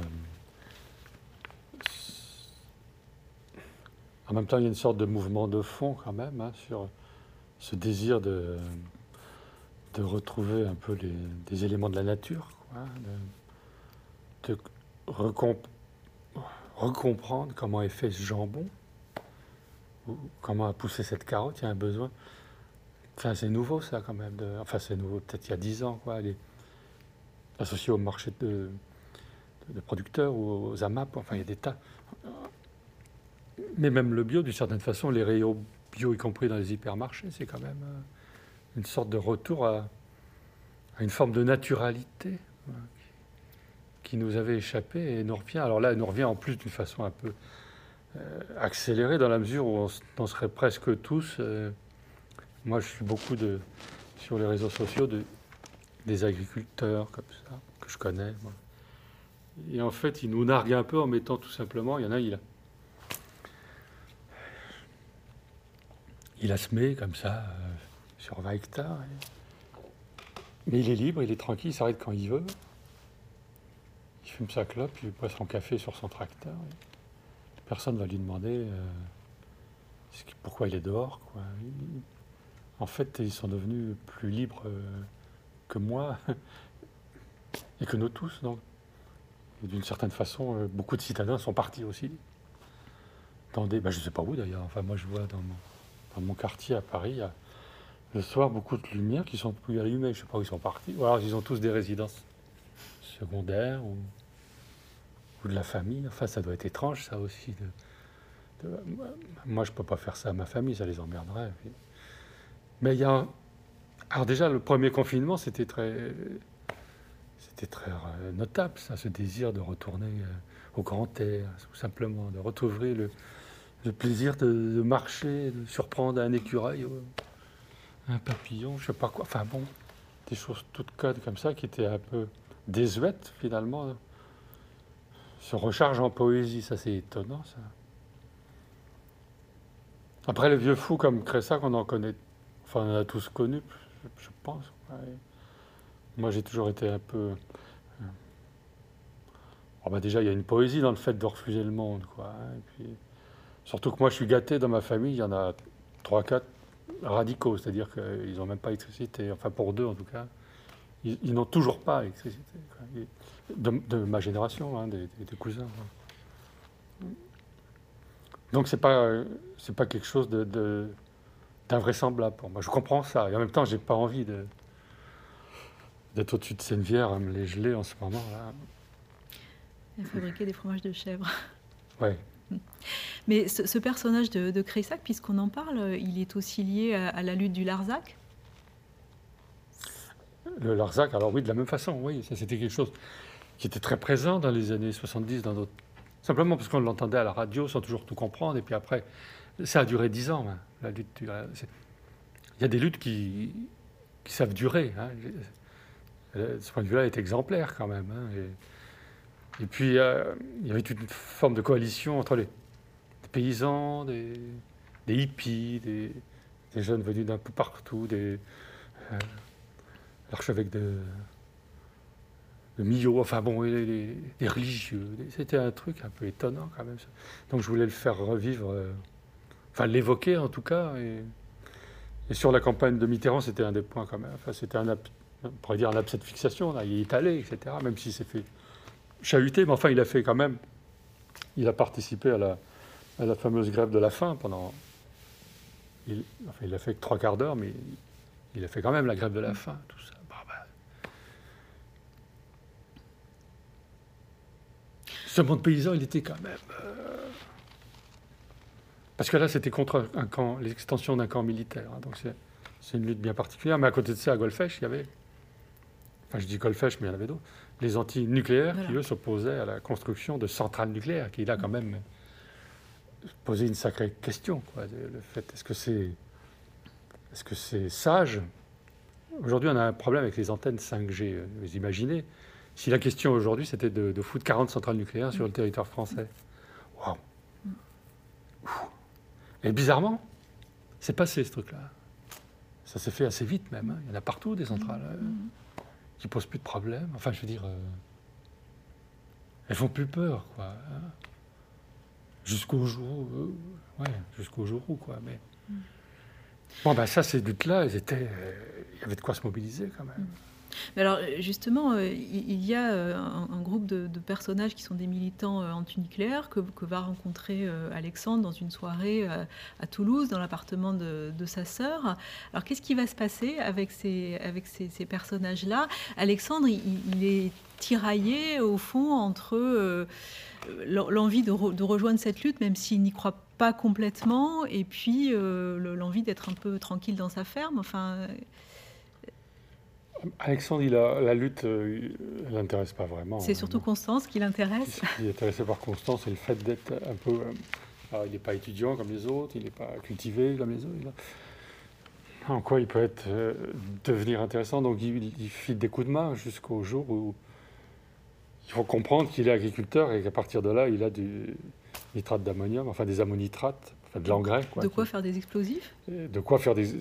B: en même temps, il y a une sorte de mouvement de fond quand même hein, sur ce désir de, retrouver un peu des éléments de la nature, de, recomprendre comment est fait ce jambon, comment a poussé cette carotte, il y a un besoin. Enfin, c'est nouveau ça quand même. Enfin, c'est nouveau, peut-être il y a dix ans, quoi. est associé au marché de, producteurs ou aux AMAP, enfin, il y a des tas. Mais même le bio, d'une certaine façon, les rayons bio, y compris dans les hypermarchés, c'est quand même euh, une sorte de retour à, une forme de naturalité qui nous avait échappé et nous revient. Alors là, elle nous revient en plus d'une façon un peu euh, accélérée dans la mesure où on serait presque tous. Euh, moi, je suis beaucoup de, sur les réseaux sociaux de, des agriculteurs comme ça, que je connais. Et en fait, ils nous narguent un peu en mettant tout simplement, il y en a, il a il a semé comme ça euh, sur 20 hectares. Mais il est libre, il est tranquille, il s'arrête quand il veut. Il fume sa clope, il boit son café sur son tracteur. Personne ne va lui demander euh, pourquoi il est dehors. En fait, ils sont devenus plus libres euh, que moi et que nous tous. Donc. d'une certaine façon, beaucoup de citadins sont partis aussi. Dans ben, je ne sais pas où d'ailleurs. Moi, je vois dans mon, quartier à Paris, le soir beaucoup de lumières qui sont plus allumées. Je ne sais pas où ils sont partis. Ou alors ils ont tous des résidences secondaires de la famille. Enfin, ça doit être étrange, ça aussi. De, moi, je ne peux pas faire ça à ma famille, ça les emmerderait. Mais il y a. Alors, déjà, le premier confinement, c'était très. C'était très euh, notable, ça, ce désir de retourner euh, au grand air, tout simplement, de retrouver le, le plaisir de, marcher, de surprendre un écureuil, un papillon, je sais pas quoi. Enfin bon, des choses toutes codes comme ça qui étaient un peu désuètes finalement. Se recharge en poésie, ça c'est étonnant ça. Après le vieux fou comme Cressa qu'on en connaît, enfin on en a tous connu, je, pense. Moi j'ai toujours été un peu. Oh, bah, déjà il y a une poésie dans le fait de refuser le monde, quoi. Hein, Surtout que moi, je suis gâté dans ma famille. Il y en a 3-4 radicaux, c'est-à-dire qu'ils n'ont même pas d'électricité. Enfin, pour deux en tout cas. Ils, n'ont toujours pas d'électricité. De, ma génération, hein, des, cousins. Donc, ce n'est pas, c'est pas quelque chose de, d'invraisemblable pour moi. Je comprends ça. Et en même temps, je n'ai pas envie de, d'être au-dessus de Seine-Vière à me les geler en ce moment. là.
A: Et fabriquer des fromages de chèvre.
B: Oui.
A: Mais ce, personnage de, de Cressac, puisqu'on en parle, il est aussi lié à, la lutte du Larzac
B: Le Larzac, alors oui, de la même façon, oui, ça c'était quelque chose qui était très présent dans les années 70 dans. Simplement parce qu'on l'entendait à la radio sans toujours tout comprendre, et puis après, ça a duré dix ans, hein, la lutte du... Il y a des luttes qui, savent durer. Hein. Ce point de vue-là est exemplaire quand même. Hein, et, puis, euh, il y avait une forme de coalition entre les, paysans, des, hippies, des, jeunes venus d'un peu partout, euh, l'archevêque de, de Millau, enfin bon, les, religieux. C'était un truc un peu étonnant quand même. Donc je voulais le faire revivre, euh, enfin l'évoquer en tout cas. Et, sur la campagne de Mitterrand, c'était un des points quand même. C'était un, on pourrait dire un abcès de fixation. Il est allé, etc. Même s'il s'est fait chahuter, mais enfin, il a fait quand même. Il a participé à la, fameuse grève de la faim pendant. Il, enfin, il a fait que trois quarts d'heure, mais il a fait quand même la grève de la faim, tout ça. Bah, bah. Ce monde paysan, il était quand même. Euh, parce que là, c'était contre un camp, l'extension d'un camp militaire. Hein, donc c'est une lutte bien particulière. Mais à côté de ça, à Golfech, il y avait. Enfin, je dis Golfech, mais il y en avait d'autres. Les anti-nucléaires qui, eux, s'opposaient à la construction de centrales nucléaires, qui, là, quand même poser une sacrée question. Quoi, le fait, est-ce que c'est est-ce que c'est sage? Aujourd'hui, on a un problème avec les antennes 5G. Vous imaginez si la question aujourd'hui, c'était de, foutre 40 centrales nucléaires sur le territoire français. Waouh Et bizarrement, c'est passé ce truc-là. Ça s'est fait assez vite même. Hein. Il y en a partout des centrales qui euh, qui posent plus de problèmes. Enfin, je veux dire, euh, elles font plus peur, quoi. Hein. jusqu'au jour, ouais, jusqu'au jour où, quoi. Mais mm. bon, ben ça, ces luttes-là, il y avait de quoi se mobiliser quand même.
A: Alors justement, euh, il y a euh, un, groupe de, personnages qui sont des militants euh, antinucléaires que, que va rencontrer Alexandre dans une soirée à Toulouse, dans l'appartement de, sa sœur. Alors qu'est-ce qui va se passer avec ces, personnages-là? Alexandre, il, est tiraillé au fond entre l'envie de, rejoindre cette lutte, même s'il n'y croit pas complètement, et puis l'envie d'être un peu tranquille dans sa ferme. Enfin,
B: Alexandre, la lutte, euh, elle l'intéresse pas vraiment.
A: C'est surtout Constance qui l'intéresse.
B: Il est intéressé par Constance et le fait d'être un peu. Euh, il n'est pas étudiant comme les autres, il n'est pas cultivé comme les autres. En quoi il peut être euh, devenir intéressant Donc il, il, file des coups de main jusqu'au jour où il faut comprendre qu'il est agriculteur et qu'à partir de là, il a du nitrate d'ammonium, enfin des ammonitrates, enfin de l'engrais.
A: De quoi faire des explosifs?
B: De quoi faire des.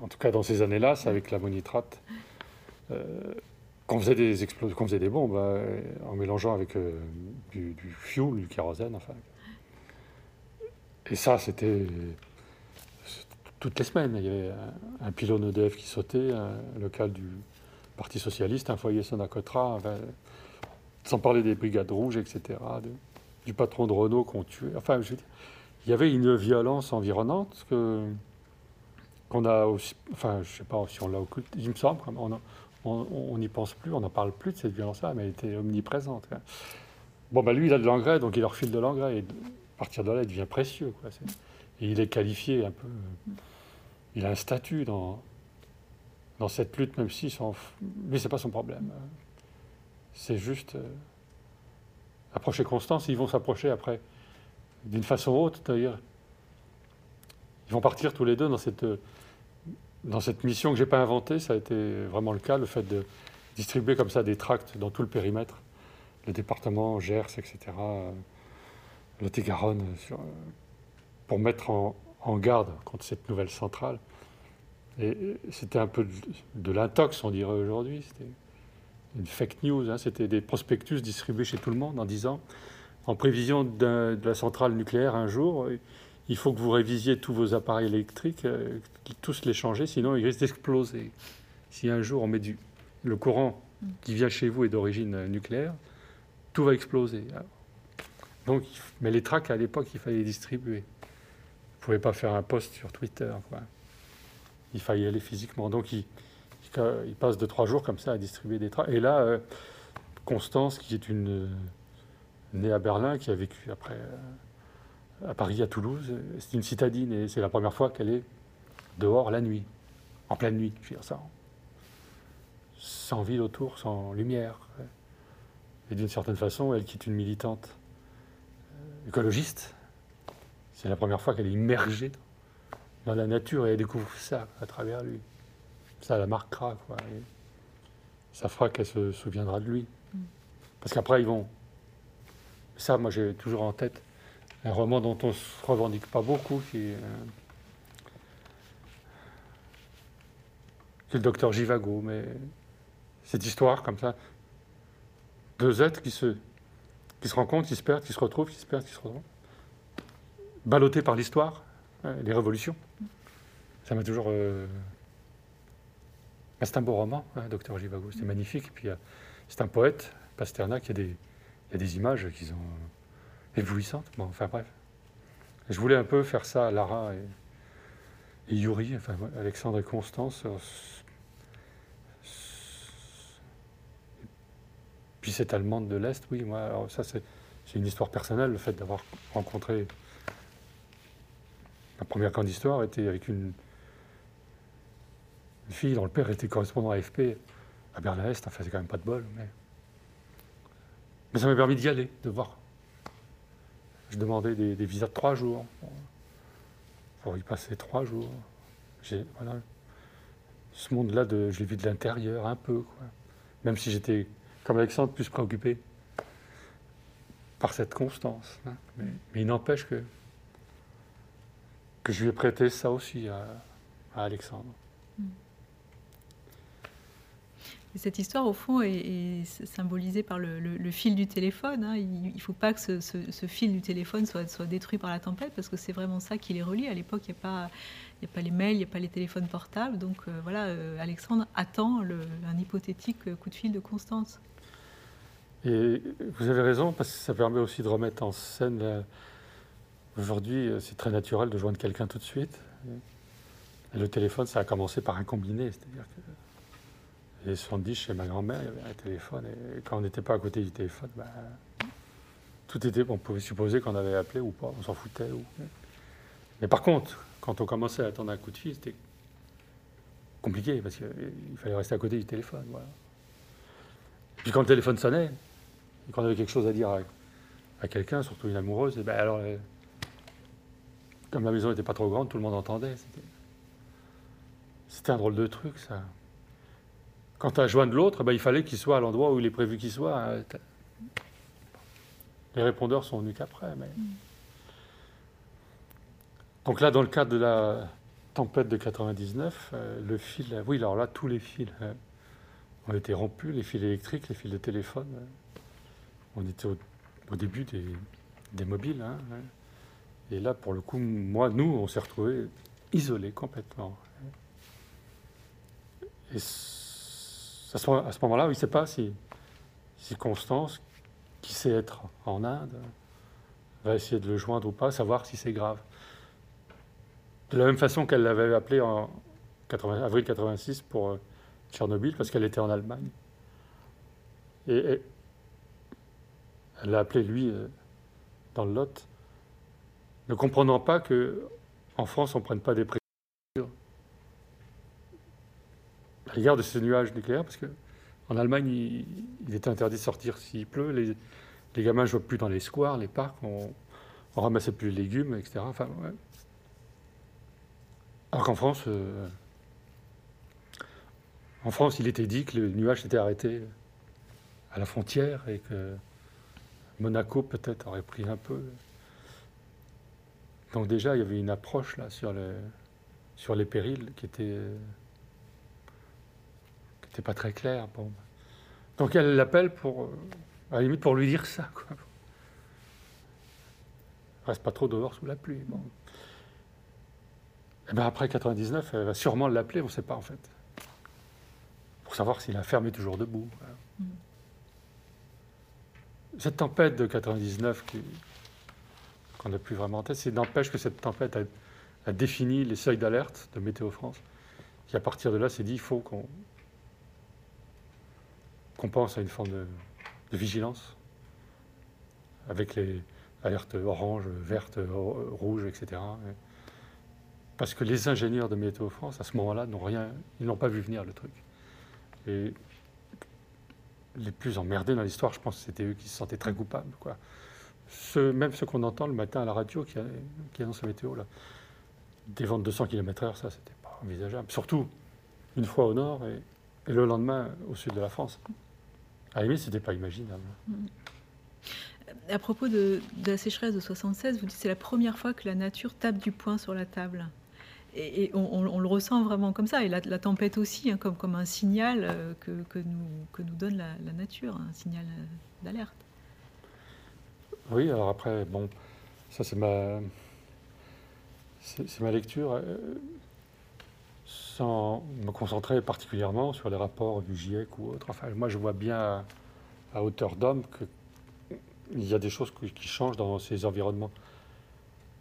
B: En tout cas, dans ces années-là, c'est avec l'ammonitrate euh, qu'on faisait des faisait des bombes euh, en mélangeant avec euh, du, du, fuel, du kérosène, enfin. Et ça, c'était toutes les semaines. Il y avait un, pylône EDF qui sautait, un local du Parti socialiste, un foyer Sonacotra, sans parler des brigades rouges, etc., du patron de Renault qu'on tuait. Enfin, il y avait une violence environnante que qu'on a aussi, enfin, je sais pas si on l'a occulté, il me semble, on on n'y pense plus, on n'en parle plus de cette violence-là, mais elle était omniprésente. Bon, ben lui, il a de l'engrais, donc il leur file de l'engrais, et à partir de là, il devient précieux. Quoi. Et il est qualifié un peu. Il a un statut dans, dans cette lutte, même si son, lui, c'est pas son problème. C'est juste euh, approcher Constance, ils vont s'approcher après, d'une façon haute, d'ailleurs. Ils vont partir tous les deux dans cette dans cette mission que je n'ai pas inventée, ça a été vraiment le cas, le fait de distribuer comme ça des tracts dans tout le périmètre, le département, Gers, etc., euh, le Tégaronne, euh, pour mettre en, garde contre cette nouvelle centrale. Et c'était un peu de, l'intox, on dirait aujourd'hui. C'était une fake news. Hein. C'était des prospectus distribués chez tout le monde en disant, en prévision de la centrale nucléaire un jour, il faut que vous révisiez tous vos appareils électriques, euh, tous les changer, sinon ils risquent d'exploser. Si un jour on met du, le courant qui vient chez vous est d'origine euh, nucléaire, tout va exploser. Donc, mais les tracts à l'époque, il fallait les distribuer. Vous ne pouvez pas faire un post sur Twitter. Il fallait y aller physiquement. Donc il, passe de trois jours comme ça à distribuer des tracts. Et là, euh, Constance, qui est une née à Berlin, qui a vécu après à Paris, à Toulouse. C'est une citadine et c'est la première fois qu'elle est dehors la nuit, en pleine nuit, je veux dire ça. Sans ville autour, sans lumière. Et d'une certaine façon, elle quitte une militante euh, écologiste. C'est la première fois qu'elle est immergée dans la nature et elle découvre ça à travers lui. Ça la marquera, quoi. ça fera qu'elle se souviendra de lui. Mm. Parce qu'après, ils vont. Ça, moi, j'ai toujours en tête un roman dont on ne se revendique pas beaucoup, qui est, euh, le docteur Givago. Mais cette histoire, comme ça, deux êtres qui se, qui se rencontrent, qui se perdent, qui se retrouvent, qui se perdent, qui se retrouvent, ballottés par l'histoire, hein, les révolutions. Ça m'a toujours. Euh, c'est un beau roman, hein, Docteur Givago, c'est magnifique. Puis c'est un poète, Pasternak, il y a des, il y a des images qui sont éblouissante. Bon, enfin bref. Je voulais un peu faire ça à Lara et, Yuri, enfin Alexandre et Constance. Puis cette Allemande de l'Est, oui, moi, alors ça c'est une histoire personnelle, le fait d'avoir rencontré. Ma première grande histoire était avec une, fille dont le père était correspondant à AFP à Berlin-Est, enfin c'est quand même pas de bol, mais. Mais ça m'a permis d'y aller, de voir je demandais des, visas de trois jours pour y passer trois jours. Voilà. Ce monde-là, je l'ai vu de l'intérieur un peu. Même si j'étais, comme Alexandre, plus préoccupé par cette constance. Hein. Mais, il n'empêche que, que je lui ai prêté ça aussi à, Alexandre.
A: Cette histoire, au fond, est, symbolisée par le, fil du téléphone. Hein. Il ne faut pas que ce, fil du téléphone soit, détruit par la tempête, parce que c'est vraiment ça qui les relie. À l'époque, il n'y a, pas, les mails, il n'y a pas les téléphones portables. Donc euh, voilà, euh, Alexandre attend un hypothétique coup de fil de Constance.
B: Et vous avez raison, parce que ça permet aussi de remettre en scène. Aujourd'hui, euh, c'est très naturel de joindre quelqu'un tout de suite. Le téléphone, ça a commencé par un combiné, c'est-à-dire que les 70, chez ma grand-mère, il y avait un téléphone. Et quand on n'était pas à côté du téléphone, bah, tout était. On pouvait supposer qu'on avait appelé ou pas, on s'en foutait. Mais par contre, quand on commençait à attendre un coup de fil, c'était compliqué parce qu'il fallait rester à côté du téléphone. Puis quand le téléphone sonnait, et qu'on avait quelque chose à dire à, quelqu'un, surtout une amoureuse, ben alors, euh, comme la maison n'était pas trop grande, tout le monde entendait. C'était un drôle de truc, ça. As joint de l'autre, ben, il fallait qu'il soit à l'endroit où il est prévu qu'il soit. Les répondeurs sont venus qu'après. Donc là, dans le cadre de la tempête de 99, euh, le fil, oui, alors là, tous les fils euh, ont été rompus, les fils électriques, les fils de téléphone. Euh. on était au, début des, mobiles. Hein, hein. et là, pour le coup, moi, nous, on s'est retrouvés isolés complètement. Et à ce, moment-là, il ne sait pas si, Constance, qui sait être en Inde, va essayer de le joindre ou pas, savoir si c'est grave. De la même façon qu'elle l'avait appelé en avril 86 pour euh, Tchernobyl, parce qu'elle était en Allemagne. Et, elle l'a appelé lui euh, dans le Lot, ne comprenant pas que en France on ne prenne pas des précautions à l'égard de ces nuages nucléaires, parce qu'en Allemagne, il, est interdit de sortir s'il pleut. Les, gamins ne jouent plus dans les squares, les parcs, on, on ramassait plus les légumes, etc. Alors qu'en France, euh, en France, il était dit que le nuage s'était arrêté à la frontière et que Monaco peut-être aurait pris un peu. Donc déjà, il y avait une approche là sur, sur les périls qui était c'est pas très clair. Bon. Donc elle l'appelle pour, euh, à la limite, pour lui dire ça. Quoi. Reste pas trop dehors sous la pluie. Bon. Et eh ben après 99, elle va sûrement l'appeler, on ne sait pas en fait, pour savoir si la ferme est toujours debout. Mm. Cette tempête de 99 qu'on n'a plus vraiment en tête, c'est n'empêche que cette tempête a, a défini les seuils d'alerte de Météo France. Et à partir de là, c'est dit il faut qu'on qu'on pense à une forme de, vigilance avec les alertes orange, vertes, rouges, etc. Parce que les ingénieurs de Météo France, à ce moment-là, n'ont rien, ils n'ont pas vu venir le truc. Et les plus emmerdés dans l'histoire, je pense que c'était eux qui se sentaient très coupables. Même ceux qu'on entend le matin à la radio qui, qui annoncent la météo, là, des ventes de 200 km/h, ça, c'était pas envisageable. Surtout une fois au nord et le lendemain au sud de la France. La c'était pas imaginable. Mm.
A: À propos de, la sécheresse de 76, vous dites que c'est la première fois que la nature tape du poing sur la table. Et, on, le ressent vraiment comme ça. Et la, tempête aussi, hein, comme, comme un signal euh, que, que, nous, que nous donne la, nature, un signal euh, d'alerte.
B: Oui, alors après, bon, ça c'est ma, c'est ma lecture. Sans me concentrer particulièrement sur les rapports du GIEC ou autre. Enfin, moi, je vois bien à, hauteur d'homme qu'il y a des choses qui changent dans ces environnements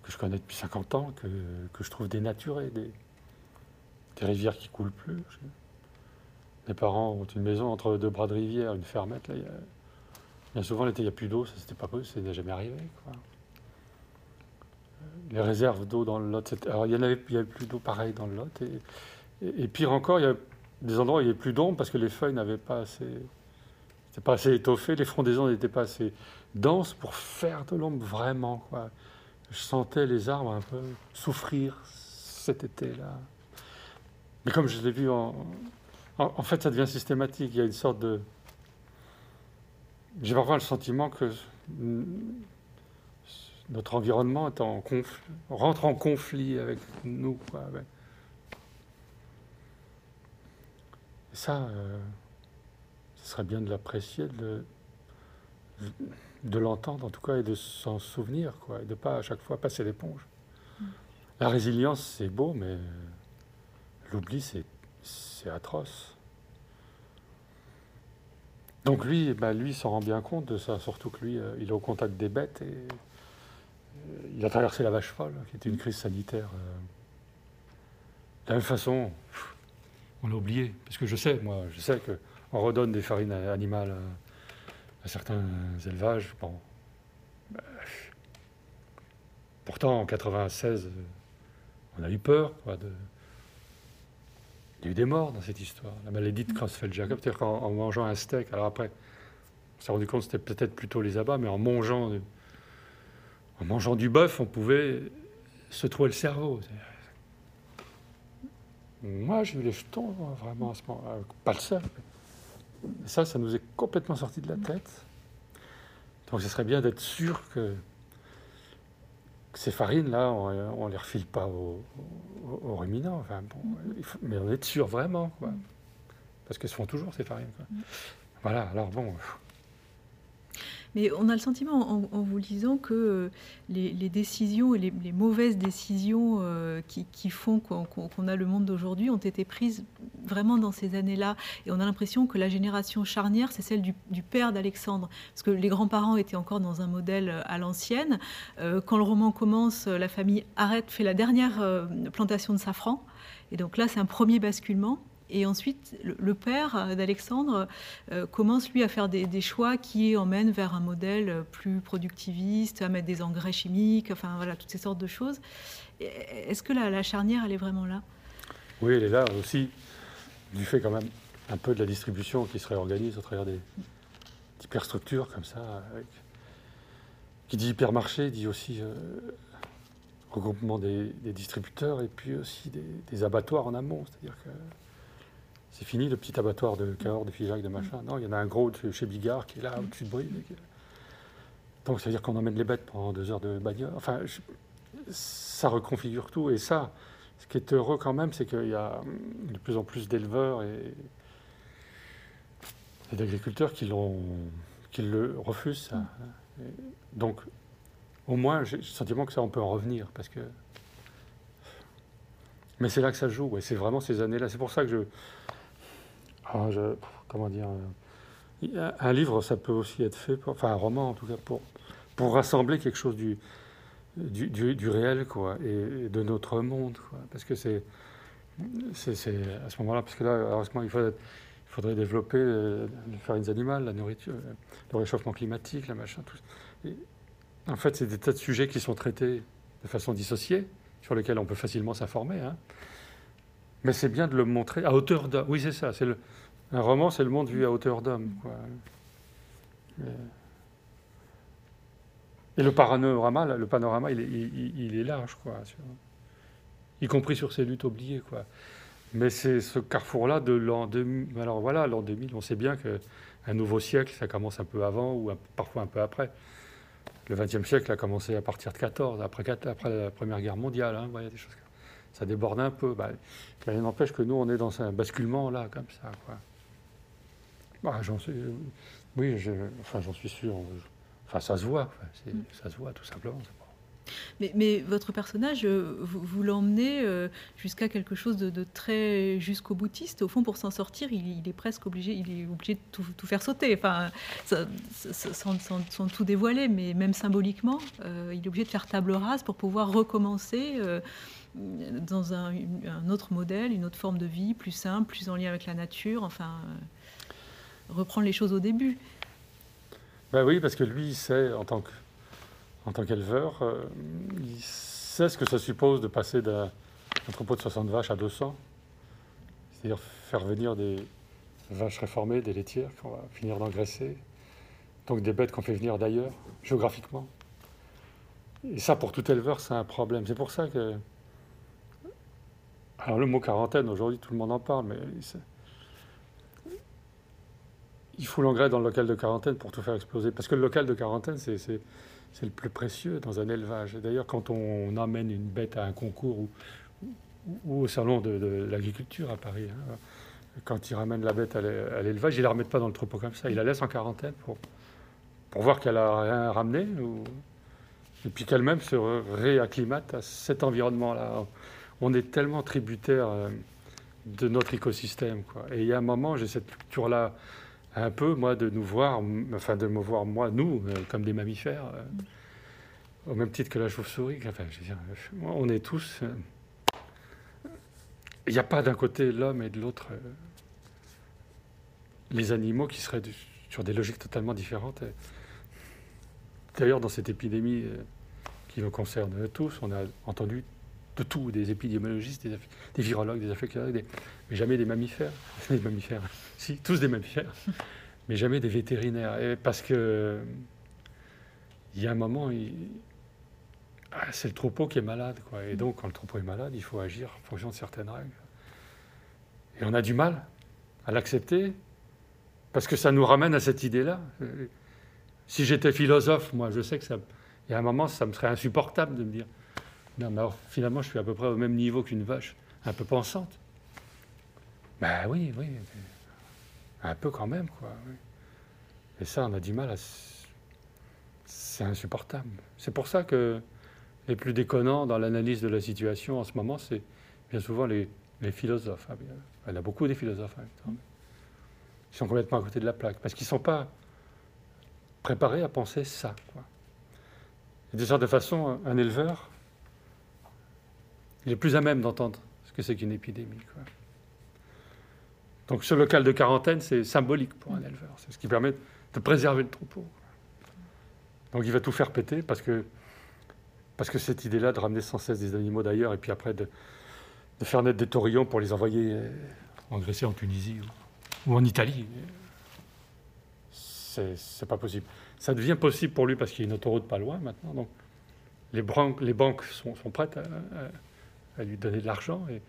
B: que je connais depuis 50 ans, que, que je trouve dénaturés, des, des rivières qui coulent plus. Mes parents ont une maison entre deux bras de rivière, une fermette. Là, bien souvent, l'été, il n'y a plus d'eau, ça c'était pas possible, ça n'est jamais arrivé. Les réserves d'eau dans le Lot, alors il y en avait, avait plus d'eau pareil dans le Lot. Et, pire encore, il y a des endroits où il n'y avait plus d'ombre parce que les feuilles n'avaient pas assez, pas assez étoffées, les frondaisons n'étaient pas assez denses pour faire de l'ombre vraiment. Quoi. Je sentais les arbres un peu souffrir cet été-là. Mais comme je l'ai vu en, fait, ça devient systématique. Il y a une sorte de. J'ai parfois le sentiment que notre environnement rentre en conflit avec nous. Quoi, ça, euh, ce serait bien de l'apprécier, de, de l'entendre en tout cas, et de s'en souvenir, quoi, et de pas à chaque fois passer l'éponge. Mm. La résilience, c'est beau, mais l'oubli, c'est atroce. Donc lui, bah lui s'en rend bien compte de ça, surtout que lui, euh, il est au contact des bêtes et euh, il a traversé la vache folle, qui était une crise sanitaire. De la même façon, on l'a oublié, parce que je sais, moi, je sais qu'on redonne des farines animales à, certains élevages. Bon. Pourtant, en 96, on a eu peur quoi, de, il y a des morts dans cette histoire. La maladie de Creutzfeldt-Jacob, c'est-à-dire qu'en mangeant un steak, alors après, on s'est rendu compte que c'était peut-être plutôt les abats, mais en mangeant, en mangeant du bœuf, on pouvait se trouver le cerveau. Moi, j'ai eu les jetons, vraiment, à ce moment Pas le seul. Ça, ça nous est complètement sorti de la tête. Donc, ce serait bien d'être sûr que ces farines-là, on ne les refile pas aux, ruminants. Enfin, bon, mm-hmm. mais on est sûr vraiment. Quoi. Parce qu'elles se font toujours, ces farines. Quoi. Mm. Voilà, alors bon,
A: mais on a le sentiment en, vous lisant que euh, les, décisions et les, mauvaises décisions euh, qui, font qu'on a le monde d'aujourd'hui ont été prises vraiment dans ces années-là. Et on a l'impression que la génération charnière, c'est celle du, père d'Alexandre. Parce que les grands-parents étaient encore dans un modèle euh, à l'ancienne. quand le roman commence, la famille arrête, fait la dernière plantation de safran. Et donc là, c'est un premier basculement. Et ensuite, le père d'Alexandre euh, commence, lui, à faire des, choix qui emmènent vers un modèle plus productiviste, à mettre des engrais chimiques, enfin voilà, toutes ces sortes de choses. Est-ce que la, charnière, elle est vraiment là?
B: Oui, elle est là aussi, du fait quand même un peu de la distribution qui se réorganise au travers des hyperstructures comme ça. Qui dit hypermarché dit aussi euh, regroupement des, distributeurs et puis aussi des, des abattoirs en amont. C'est-à-dire que c'est fini le petit abattoir de Cahors, de Figeac, de machin. Non, il y en a un gros chez Bigard qui est là, au-dessus de Brive. Donc, c'est-à-dire qu'on emmène les bêtes pendant deux heures de bagnole. Enfin, ça reconfigure tout. Et ça, ce qui est heureux quand même, c'est qu'il y a de plus en plus d'éleveurs et, d'agriculteurs qui, qui le refusent. Ça. donc, au moins, j'ai le sentiment que ça, on peut en revenir. Parce que. Mais c'est là que ça joue. Et c'est vraiment ces années-là. C'est pour ça que je ah, comment dire euh, Un livre, ça peut aussi être fait, enfin un roman en tout cas, pour, pour rassembler quelque chose du, du, réel quoi, et, de notre monde. Quoi, parce que c'est, c'est, à ce moment-là, parce que là, heureusement, il faudrait, développer euh, les farines animales, la nourriture, euh, le réchauffement climatique, la machin, tout En fait, c'est des tas de sujets qui sont traités de façon dissociée, sur lesquels on peut facilement s'informer. Hein. Mais c'est bien de le montrer à hauteur d'homme. Oui, c'est ça. C'est le, un roman, c'est le monde vu à hauteur d'homme. Et le panorama, le panorama, il est, il, large, quoi, y compris sur ces luttes oubliées, quoi. Mais c'est ce carrefour-là de l'an 2000. Alors voilà, l'an 2000, on sait bien qu'un nouveau siècle, ça commence un peu avant ou parfois un peu après. Le XXe siècle a commencé à partir de 14, après, la Première Guerre mondiale. Hein, des choses ça déborde un peu. Bah, rien n'empêche que nous, on est dans un basculement là, comme ça. Quoi. Bah, j'en suis, oui, enfin, j'en suis sûr. Enfin, ça se voit. Ça se voit, tout simplement.
A: Mais, mais, votre personnage, euh, vous, vous l'emmenez euh, jusqu'à quelque chose de, très jusqu'au boutiste. Au fond, pour s'en sortir, il, est presque obligé, il est obligé de tout, faire sauter. Enfin, sans, tout dévoiler, mais même symboliquement, euh, il est obligé de faire table rase pour pouvoir recommencer dans un, autre modèle, une autre forme de vie, plus simple, plus en lien avec la nature, enfin, euh, reprendre les choses au début.
B: Ben oui, parce que lui, il sait, en tant, qu'éleveur, euh, il sait ce que ça suppose de passer d'un troupeau de 60 vaches à 200. C'est-à-dire faire venir des vaches réformées, des laitières qu'on va finir d'engraisser. Donc des bêtes qu'on fait venir d'ailleurs, géographiquement. Et ça, pour tout éleveur, c'est un problème. C'est pour ça que alors le mot quarantaine, aujourd'hui tout le monde en parle, mais il faut l'engrais dans le local de quarantaine pour tout faire exploser. Parce que le local de quarantaine, c'est le plus précieux dans un élevage. D'ailleurs, quand on amène une bête à un concours ou, au salon de, l'agriculture à Paris, hein, quand il ramène la bête à l'élevage, il ne la remet pas dans le troupeau comme ça. Il la laisse en quarantaine pour, pour voir qu'elle a rien ramené. Et puis qu'elle-même se réacclimate à cet environnement-là. On est tellement tributaire euh, de notre écosystème. Quoi. Et il y a un moment, j'ai cette culture-là un peu, moi, de nous voir, enfin de me voir, moi, nous, euh, comme des mammifères, euh, au même titre que la chauve-souris. Enfin, je veux dire, on est tous. Il n'y a pas d'un côté l'homme et de l'autre les animaux qui seraient sur des logiques totalement différentes. D'ailleurs, dans cette épidémie qui nous concerne tous, on a entendu de tout, des épidémiologistes, des, virologues, des infectiologues, mais jamais. Des mammifères, si, tous des mammifères, mais jamais des vétérinaires. Et parce que il y a un moment, ah, c'est le troupeau qui est malade. Quoi. Et donc, quand le troupeau est malade, il faut agir en fonction de certaines règles. Et on a du mal à l'accepter parce que ça nous ramène à cette idée-là. Si j'étais philosophe, moi, je sais que ça. Il y a un moment, ça me serait insupportable de me dire non, mais alors, finalement, je suis à peu près au même niveau qu'une vache, un peu pensante. Ben oui, oui. Un peu quand même, quoi. Et ça, on a du mal à. C'est insupportable. C'est pour ça que les plus déconnants dans l'analyse de la situation en ce moment, c'est bien souvent les, philosophes. Hein, il y en a beaucoup des philosophes hein, Ils sont complètement à côté de la plaque parce qu'ils ne sont pas préparés à penser ça. Quoi. Et de sorte façon, un éleveur, il est plus à même d'entendre ce que c'est qu'une épidémie. Donc ce local de quarantaine, c'est symbolique pour un éleveur. C'est ce qui permet de préserver le troupeau. Donc il va tout faire péter parce que, parce que cette idée-là de ramener sans cesse des animaux d'ailleurs et puis après de, faire naître des taurillons pour les envoyer euh, engraisser en Tunisie ou, en Italie, c'est pas possible. Ça devient possible pour lui parce qu'il y a une autoroute pas loin maintenant. Donc les, banques, les banques sont, prêtes à à lui donner de l'argent. Et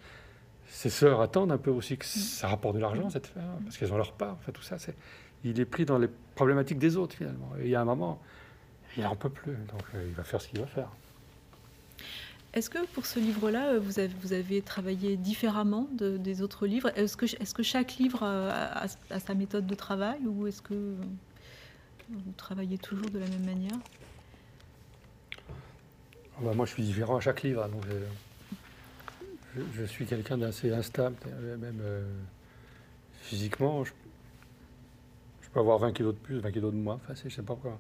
B: ses sœurs attendent un peu aussi que ça rapporte de l'argent, cette femme, parce qu'elles ont leur part. Enfin, tout ça, c'est, il est pris dans les problématiques des autres, finalement. Et il y a un moment, il n'en peut plus. Donc, euh, il va faire ce qu'il va faire.
A: Est-ce que pour ce livre-là, euh, vous avez, vous avez travaillé différemment de, des autres livres? Est-ce que, est que chaque livre a, sa méthode de travail ou est-ce que vous travaillez toujours de la même manière?
B: Ah bah, Moi, je suis différent à chaque livre. Donc, euh, je, suis quelqu'un d'assez instable, même euh, physiquement. Je, peux avoir 20 kilos de plus, 20 kilos de moins, enfin, je sais pas quoi.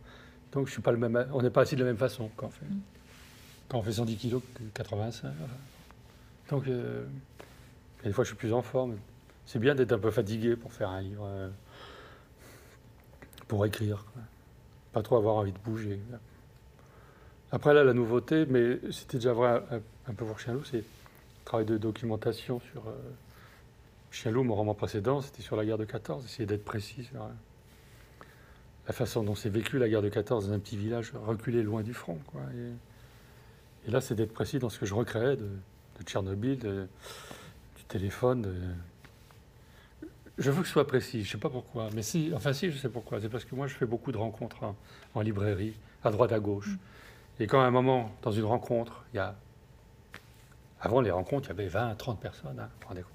B: Donc je suis pas le même, on n'est pas assis de la même façon quand on fait, mm. quand on fait 110 kilos que 85. Donc euh, des fois je suis plus en forme. C'est bien d'être un peu fatigué pour faire un livre, euh, pour écrire. Pas trop avoir envie de bouger. Après là, la nouveauté, mais c'était déjà vrai un, peu pour Chien-Loup, c'est travail de documentation sur euh, Chien-Loup, mon roman précédent, c'était sur la guerre de 14, essayer d'être précis sur euh, la façon dont s'est vécu la guerre de 14 dans un petit village reculé loin du front. Quoi. Et, là, c'est d'être précis dans ce que je recréais de, Tchernobyl, du téléphone. Je veux que ce soit précis, je ne sais pas pourquoi, mais si, enfin si, je sais pourquoi. C'est parce que moi, je fais beaucoup de rencontres en librairie, à droite, à gauche. Mm. Et quand à un moment, dans une rencontre, il y a avant les rencontres, il y avait 20, 30 personnes, hein, vous rendez compte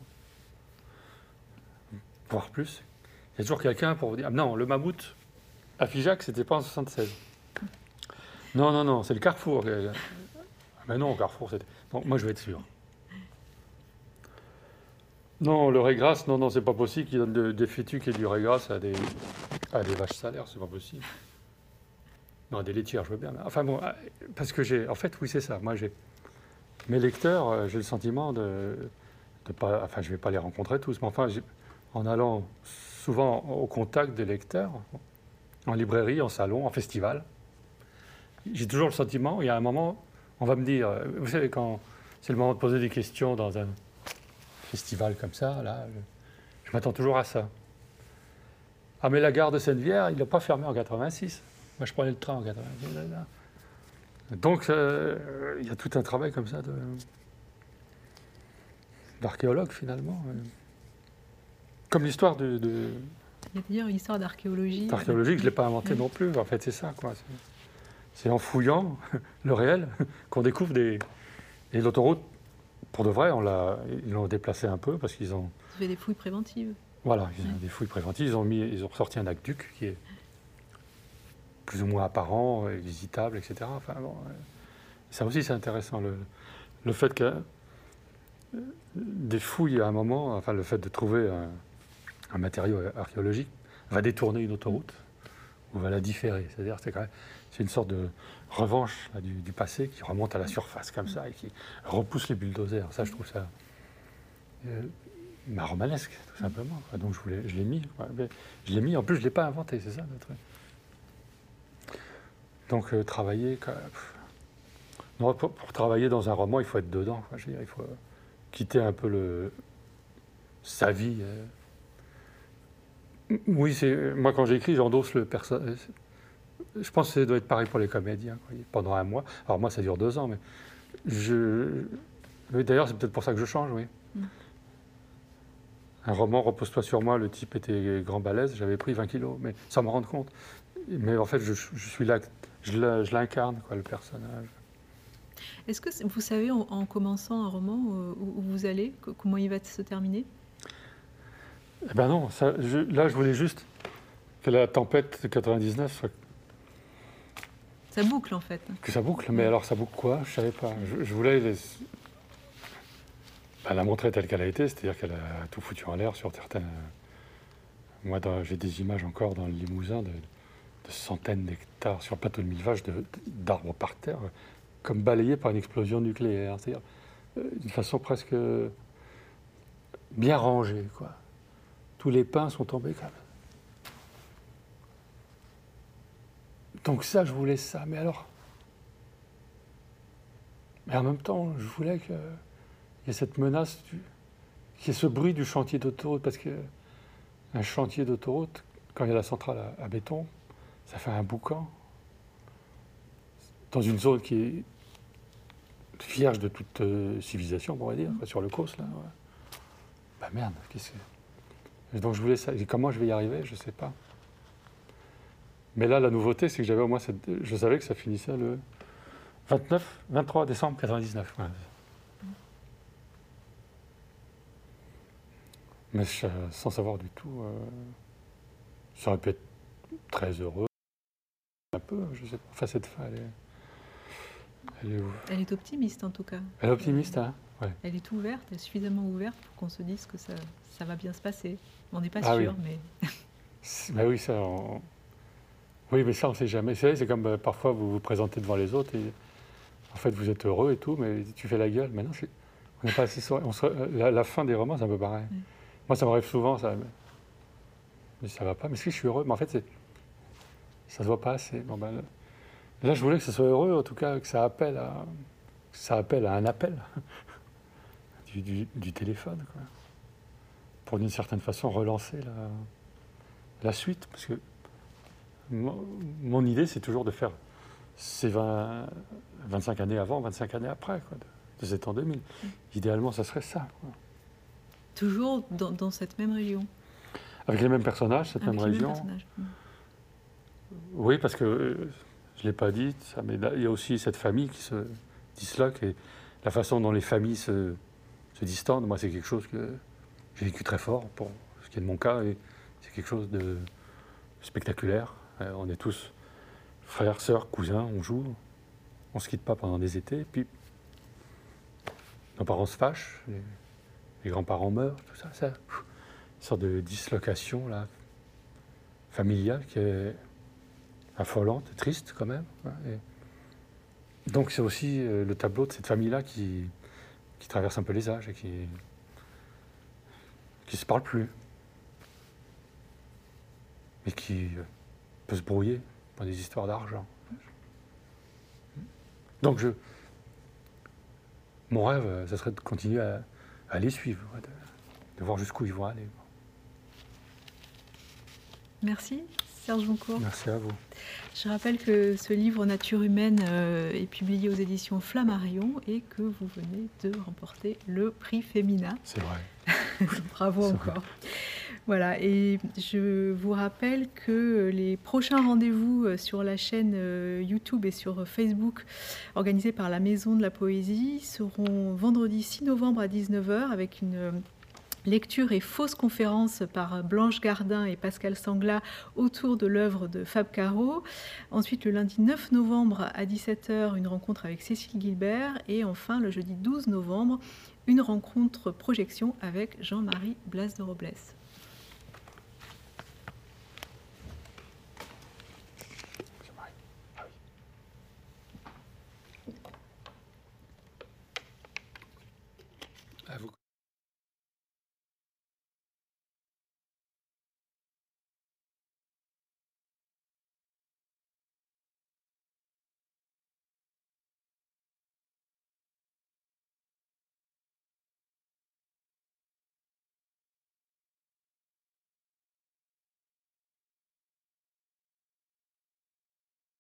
B: Voire plus. Il y a toujours quelqu'un pour vous dire ah, non, le mammouth à Figeac, c'était pas en 76. Non, non, non, c'est le Carrefour. Ah, mais non, Carrefour, c'était. Moi, je vais être sûr. Non, le régras, non, non, c'est pas possible qu'il donne des fétuques et du régras à des, à des vaches salaires, c'est pas possible. Non, des laitières, je veux bien. Enfin bon, parce que j'ai. En fait, oui, c'est ça. Moi, j'ai mes lecteurs, euh, j'ai le sentiment de, pas. Enfin, je ne vais pas les rencontrer tous, mais enfin, en allant souvent au contact des lecteurs, en librairie, en salon, en festival, j'ai toujours le sentiment, il y a un moment, on va me dire, euh, vous savez, quand c'est le moment de poser des questions dans un festival comme ça, là, je, m'attends toujours à ça. Ah, mais la gare de Sainte-Vière, il n'a pas fermé en 86. Moi, je prenais le train en 86. Donc, euh, il y a tout un travail comme ça d'archéologue, finalement. Comme l'histoire de,
A: Il y a d'ailleurs une histoire d'archéologie.
B: D'archéologie, je ne l'ai pas inventé non plus. En fait, c'est ça, quoi. C'est en fouillant le réel qu'on découvre des. Et l'autoroute pour de vrai, on l'a, ils l'ont déplacé un peu parce qu'ils ont.
A: Vous fait des fouilles préventives.
B: Voilà, ils ont des fouilles préventives. Ils ont mis, ils ont ressorti un aqueduc qui est plus ou moins apparent, visitable, etc. Enfin, bon, ça aussi, c'est intéressant. Le, le fait que des fouilles à un moment, enfin le fait de trouver un, matériau archéologique va détourner une autoroute ou va la différer. C'est-à-dire c'est c'est une sorte de revanche du, passé qui remonte à la surface comme ça et qui repousse les bulldozers. Ça, je trouve ça euh, romanesque, tout simplement. Donc je, voulais, je l'ai mis. Je l'ai mis. En plus, je l'ai pas inventé, c'est ça le. Donc euh, travailler. pour, pour, travailler dans un roman, il faut être dedans. Je veux dire, il faut quitter un peu le, sa vie. Euh. Oui, c'est moi quand j'écris, j'endosse le personnage. Je pense que ça doit être pareil pour les comédiens pendant un mois. Alors moi, ça dure deux ans, mais je. D'ailleurs, c'est peut-être pour ça que je change, oui. Mm. Un roman, repose-toi sur moi, le type était grand balèze, j'avais pris 20 kilos, mais sans me rendre compte. Mais en fait, je, suis là, je l'incarne, quoi, le personnage.
A: Est-ce que vous savez, en, commençant un roman, euh, où, vous allez, comment il va se terminer?
B: Eh ben non, ça, là, je voulais juste que la tempête de 99 soit...
A: Ça boucle, en fait.
B: Que ça boucle, mais alors ça boucle quoi? Je savais pas. Je, voulais ben, la montrer telle qu'elle a été, c'est-à-dire qu'elle a tout foutu en l'air sur certaines... Moi, j'ai des images encore dans le Limousin de, centaines d'hectares sur le plateau de mille vaches d'arbres par terre comme balayé par une explosion nucléaire. C'est-à-dire euh, d'une façon presque bien rangée. Quoi. Tous les pins sont tombés quand même. Donc ça, je voulais ça. Mais alors... Mais en même temps, je voulais qu'il y ait cette menace, qu'il y ait ce bruit du chantier d'autoroute, parce que un chantier d'autoroute, quand il y a la centrale à béton, ça fait un boucan dans une zone qui est vierge de toute euh, civilisation, on va dire, sur le Causse, là. Bah merde, qu'est-ce que. Donc je voulais ça. Et comment je vais y arriver, je ne sais pas. Mais là, la nouveauté, c'est que j'avais au moins cette... Je savais que ça finissait le 29, 23 décembre 99. Mais sans savoir du tout, euh, ça aurait pu être très heureux. Un peu, je sais pas. Enfin, cette fin, elle est...
A: Elle est, optimiste en tout cas.
B: Elle est optimiste, hein?
A: Elle est ouverte, elle est suffisamment ouverte pour qu'on se dise que ça, ça va bien se passer. On n'est pas ah sûr, mais.
B: bah oui, ça. Oui, mais ça, on ne sait jamais. C'est comme euh, parfois vous vous présentez devant les autres et en fait vous êtes heureux et tout, mais tu fais la gueule. Maintenant, on n'est pas assez. On la, fin des romans, c'est un peu pareil. Moi, ça m'arrive souvent, ça. Mais ça va pas. Mais si je suis heureux, mais en fait, ça se voit pas assez. Bon, ben, Là, je voulais que ce soit heureux, en tout cas, que ça appelle à, ça appelle à un appel du, téléphone, pour d'une certaine façon relancer la, la suite. Parce que mon, idée, c'est toujours de faire ces 20, 25 années avant, 25 années après, quoi, de, cet an 2000. Idéalement, ça serait ça.
A: Toujours dans, cette même région
B: Avec les mêmes personnages, cette même région. Oui, parce que euh, je ne l'ai pas dit, mais il y a aussi cette famille qui se disloque et la façon dont les familles se, se distendent, moi, c'est quelque chose que j'ai vécu très fort pour ce qui est de mon cas et c'est quelque chose de spectaculaire. Euh, on est tous frères, sœurs, cousins, on joue, on ne se quitte pas pendant des étés, puis nos parents se fâchent, les, grands-parents meurent, tout ça, ça, une sorte de dislocation là, familiale qui est affolante, triste quand même. donc c'est aussi euh, le tableau de cette famille-là qui, qui traverse un peu les âges et qui qui se parle plus, mais qui euh, peut se brouiller pour des histoires d'argent. Donc je, mon rêve, euh, ça serait de continuer à, les suivre, de voir jusqu'où ils vont aller.
A: Merci. Serge Joncourt.
B: Merci à vous.
A: Je rappelle que ce livre Nature humaine euh, est publié aux éditions Flammarion et que vous venez de remporter le prix Femina.
B: C'est vrai.
A: Bravo encore. Voilà, et je vous rappelle que les prochains rendez-vous euh, sur la chaîne euh, YouTube et sur Facebook organisés par la Maison de la Poésie seront vendredi 6 novembre à 19h avec une lecture et fausse conférence par Blanche Gardin et Pascal Sangla autour de l'œuvre de Fab Caro. Ensuite, le lundi 9 novembre à 17h, une rencontre avec Cécile Gilbert. Et enfin, le jeudi 12 novembre, une rencontre projection avec Jean-Marie Blas de Robles.